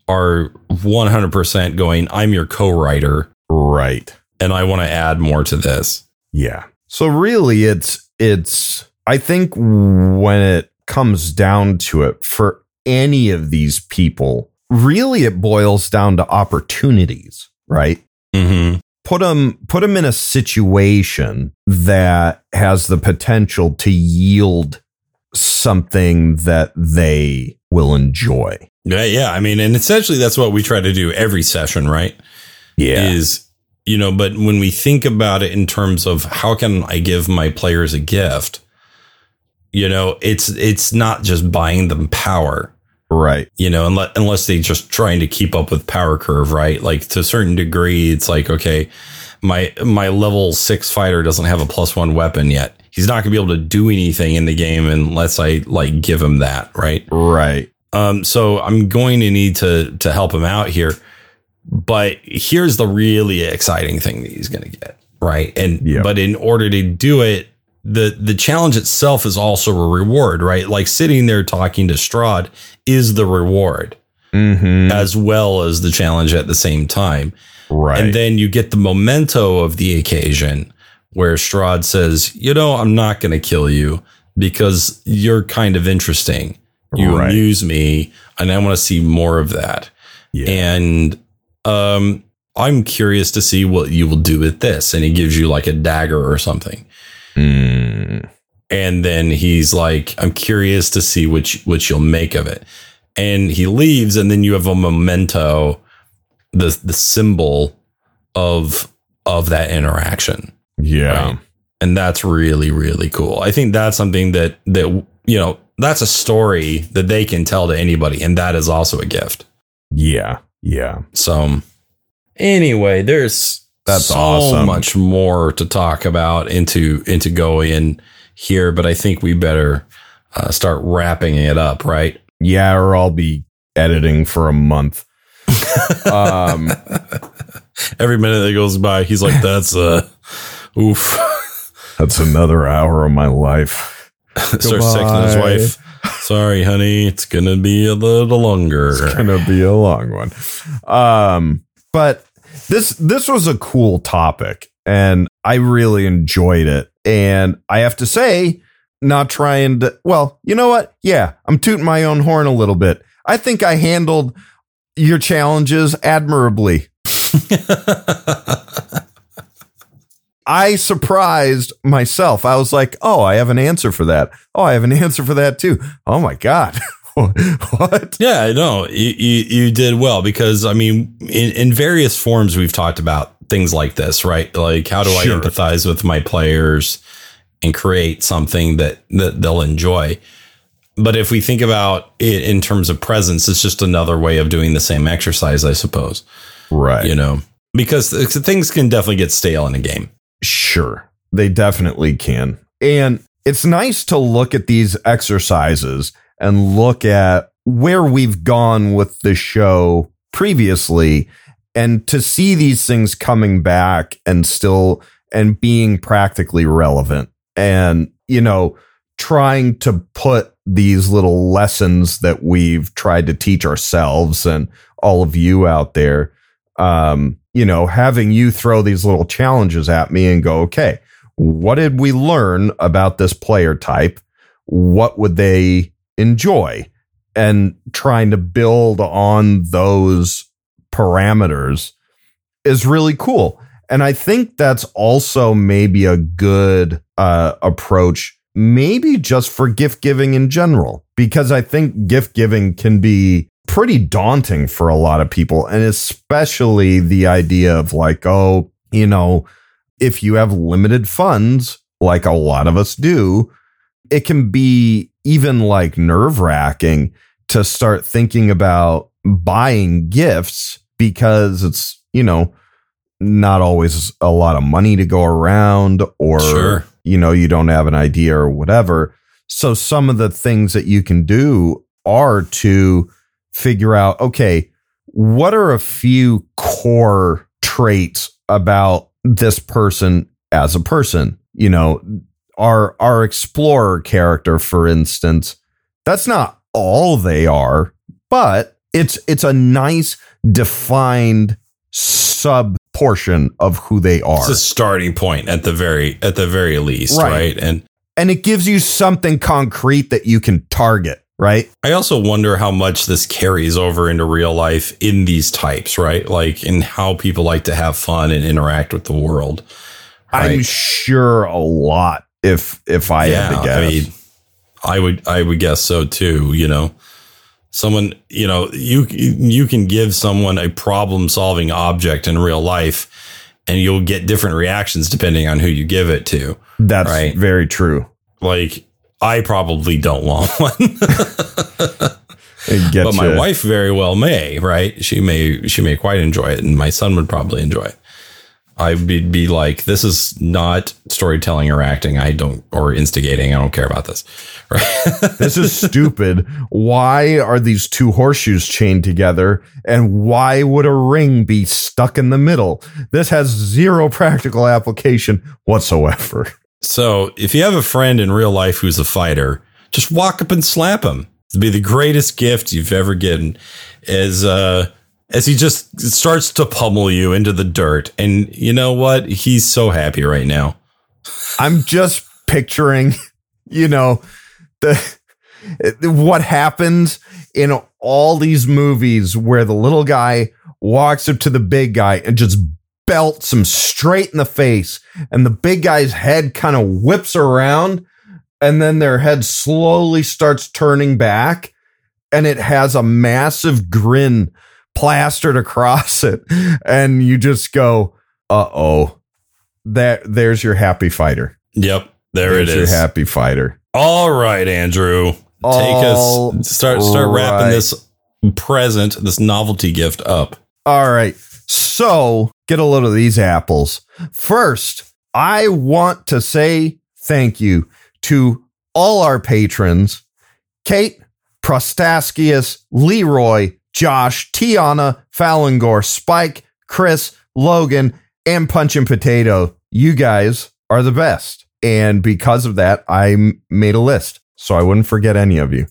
S2: are 100% going i'm your co-writer
S1: Right.
S2: and i want to add more to this
S1: Yeah. So really it's it's I think when it comes down to it for any of these people, really it boils down to opportunities, right?
S2: mm-hmm.
S1: Put them put them in a situation that has the potential to yield something that they will enjoy.
S2: yeah yeah i mean and essentially that's what we try to do every session right Yeah. is you know but when we think about it in terms of how can i give my players a gift you know it's it's not just buying them power
S1: right.
S2: you know unless unless they just trying to keep up with power curve right like to a certain degree it's like okay my my level 6 fighter doesn't have a plus 1 weapon yet he's not going to be able to do anything in the game unless i like give him that right
S1: Right.
S2: um, so I'm going to need to to help him out here. But here's the really exciting thing that he's going to get, right? And
S1: Yeah.
S2: but in order to do it, the the challenge itself is also a reward, right? Like sitting there talking to Strahd is the reward
S1: Mm-hmm.
S2: as well as the challenge at the same time.
S1: Right.
S2: And then you get the memento of the occasion where Strahd says, you know, I'm not going to kill you because you're kind of interesting. You
S1: Right.
S2: amuse me and I want to see more of that.
S1: yeah.
S2: And um, I'm curious to see what you will do with this. And he gives you like a dagger or something.
S1: Mm.
S2: And then he's like, I'm curious to see which what you'll make of it. And he leaves, and then you have a memento, the the symbol of of that interaction.
S1: Yeah.
S2: Right. And that's really, really cool. I think that's something that that you know, that's a story that they can tell to anybody, and that is also a gift.
S1: Yeah. Yeah.
S2: So anyway, there's
S1: That's
S2: so
S1: awesome.
S2: much more to talk about into into going here, but I think we better uh, start wrapping it up, right?
S1: Yeah, or I'll be editing for a month. Um,
S2: Every minute that goes by, he's like, "That's uh, oof."
S1: that's another hour of my life.
S2: Starts texting his wife. Sorry, honey, it's gonna be a little longer.
S1: It's gonna be a long one. Um, but this this was a cool topic, and I really enjoyed it. And I have to say, not trying to. Well, you know what? Yeah, I'm tooting my own horn a little bit. I think I handled your challenges admirably. I surprised myself. I was like, oh, I have an answer for that. Oh, I have an answer for that too. Oh my God. what?
S2: Yeah, I know. You, you, you did well because, I mean, in, in various forms, we've talked about things like this, right? Like, how do sure. I empathize with my players and create something that, that they'll enjoy? But if we think about it in terms of presence, it's just another way of doing the same exercise, I suppose.
S1: Right.
S2: You know, because things can definitely get stale in a game.
S1: Sure. They definitely can. And it's nice to look at these exercises and look at where we've gone with the show previously and to see these things coming back and still and being practically relevant and you know trying to put these little lessons that we've tried to teach ourselves and all of you out there um you know having you throw these little challenges at me and go okay what did we learn about this player type what would they enjoy and trying to build on those parameters is really cool. And I think that's also maybe a good uh, approach, maybe just for gift giving in general, because I think gift giving can be pretty daunting for a lot of people. And especially the idea of like, oh, you know, if you have limited funds, like a lot of us do, it can be even like nerve wracking to start thinking about buying gifts because it's, you know, not always a lot of money to go around or, sure. You know, you don't have an idea or whatever. So some of the things that you can do are to figure out, okay, what are a few core traits about this person as a person? You know, our our explorer character for instance that's not all they are but it's it's a nice defined sub portion of who they are
S2: it's a starting point at the very at the very least right, right? and
S1: and it gives you something concrete that you can target right
S2: i also wonder how much this carries over into real life in these types right like in how people like to have fun and interact with the world
S1: right? i'm sure a lot if if I yeah, had to guess. I mean,
S2: I would I would guess so too. You know, someone you know you you can give someone a problem solving object in real life, and you'll get different reactions depending on who you give it to.
S1: That's right? very true.
S2: Like I probably don't want one. but my wife very well may, right? She may she may quite enjoy it, and my son would probably enjoy it. I would be like, this is not storytelling or acting. I don't, or instigating. I don't care about this.
S1: Right? this is stupid. Why are these two horseshoes chained together? And why would a ring be stuck in the middle? This has zero practical application whatsoever.
S2: So if you have a friend in real life who's a fighter, just walk up and slap him. It'd be the greatest gift you've ever given. As, uh, as he just starts to pummel you into the dirt. And you know what? He's so happy right now.
S1: I'm just picturing, you know, the what happens in all these movies where the little guy walks up to the big guy and just belts him straight in the face and the big guy's head kind of whips around and then their head slowly starts turning back and it has a massive grin plastered across it. And you just go, uh oh, that there's your happy fighter.
S2: Yep. There there's it is.
S1: Your happy fighter.
S2: All right, Andrew. Take us start start right. wrapping this present, this novelty gift up.
S1: All right. So get a load of these apples. First, I want to say thank you to all our patrons Kate, Prostaskius, Leroy, Josh, Tiana, Falangor, Spike, Chris, Logan, and Punch and Potato. You guys are the best. And because of that, I made a list so I wouldn't forget any of you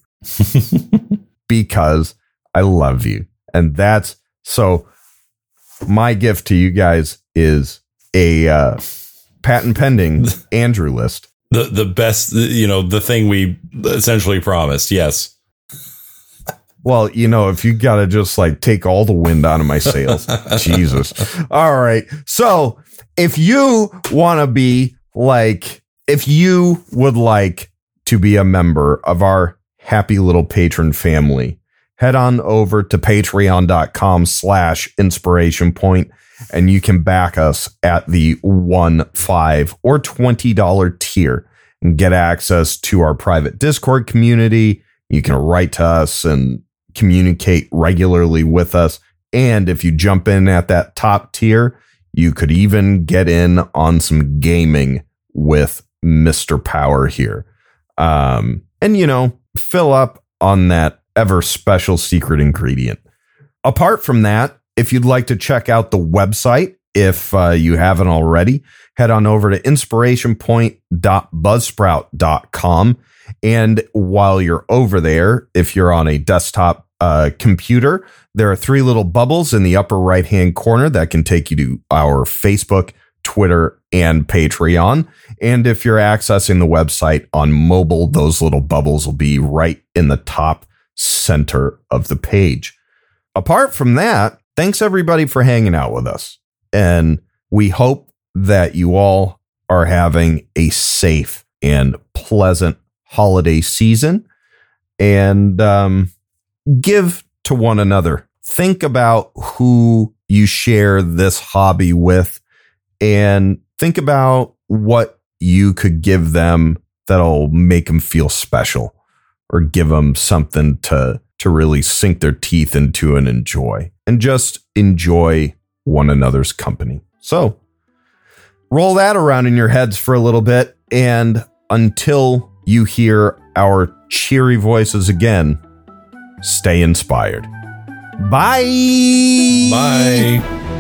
S1: because I love you. And that's so my gift to you guys is a uh, patent pending Andrew list.
S2: The the best, you know, the thing we essentially promised. Yes.
S1: Well, you know, if you got to just like take all the wind out of my sails, Jesus. All right. So, if you want to be like, if you would like to be a member of our happy little patron family, head on over to patreon.com slash inspiration point and you can back us at the one, five, or $20 tier and get access to our private Discord community. You can write to us and communicate regularly with us. And if you jump in at that top tier, you could even get in on some gaming with Mr. Power here. Um, and, you know, fill up on that ever special secret ingredient. Apart from that, if you'd like to check out the website, if uh, you haven't already, head on over to inspirationpoint.buzzsprout.com. And while you're over there, if you're on a desktop uh, computer, there are three little bubbles in the upper right hand corner that can take you to our Facebook, Twitter, and Patreon. And if you're accessing the website on mobile, those little bubbles will be right in the top center of the page. Apart from that, thanks everybody for hanging out with us. And we hope that you all are having a safe and pleasant holiday season and um, give to one another. Think about who you share this hobby with and think about what you could give them that'll make them feel special or give them something to to really sink their teeth into and enjoy and just enjoy one another's company. So, roll that around in your heads for a little bit and until you hear our cheery voices again, stay inspired. Bye.
S2: Bye.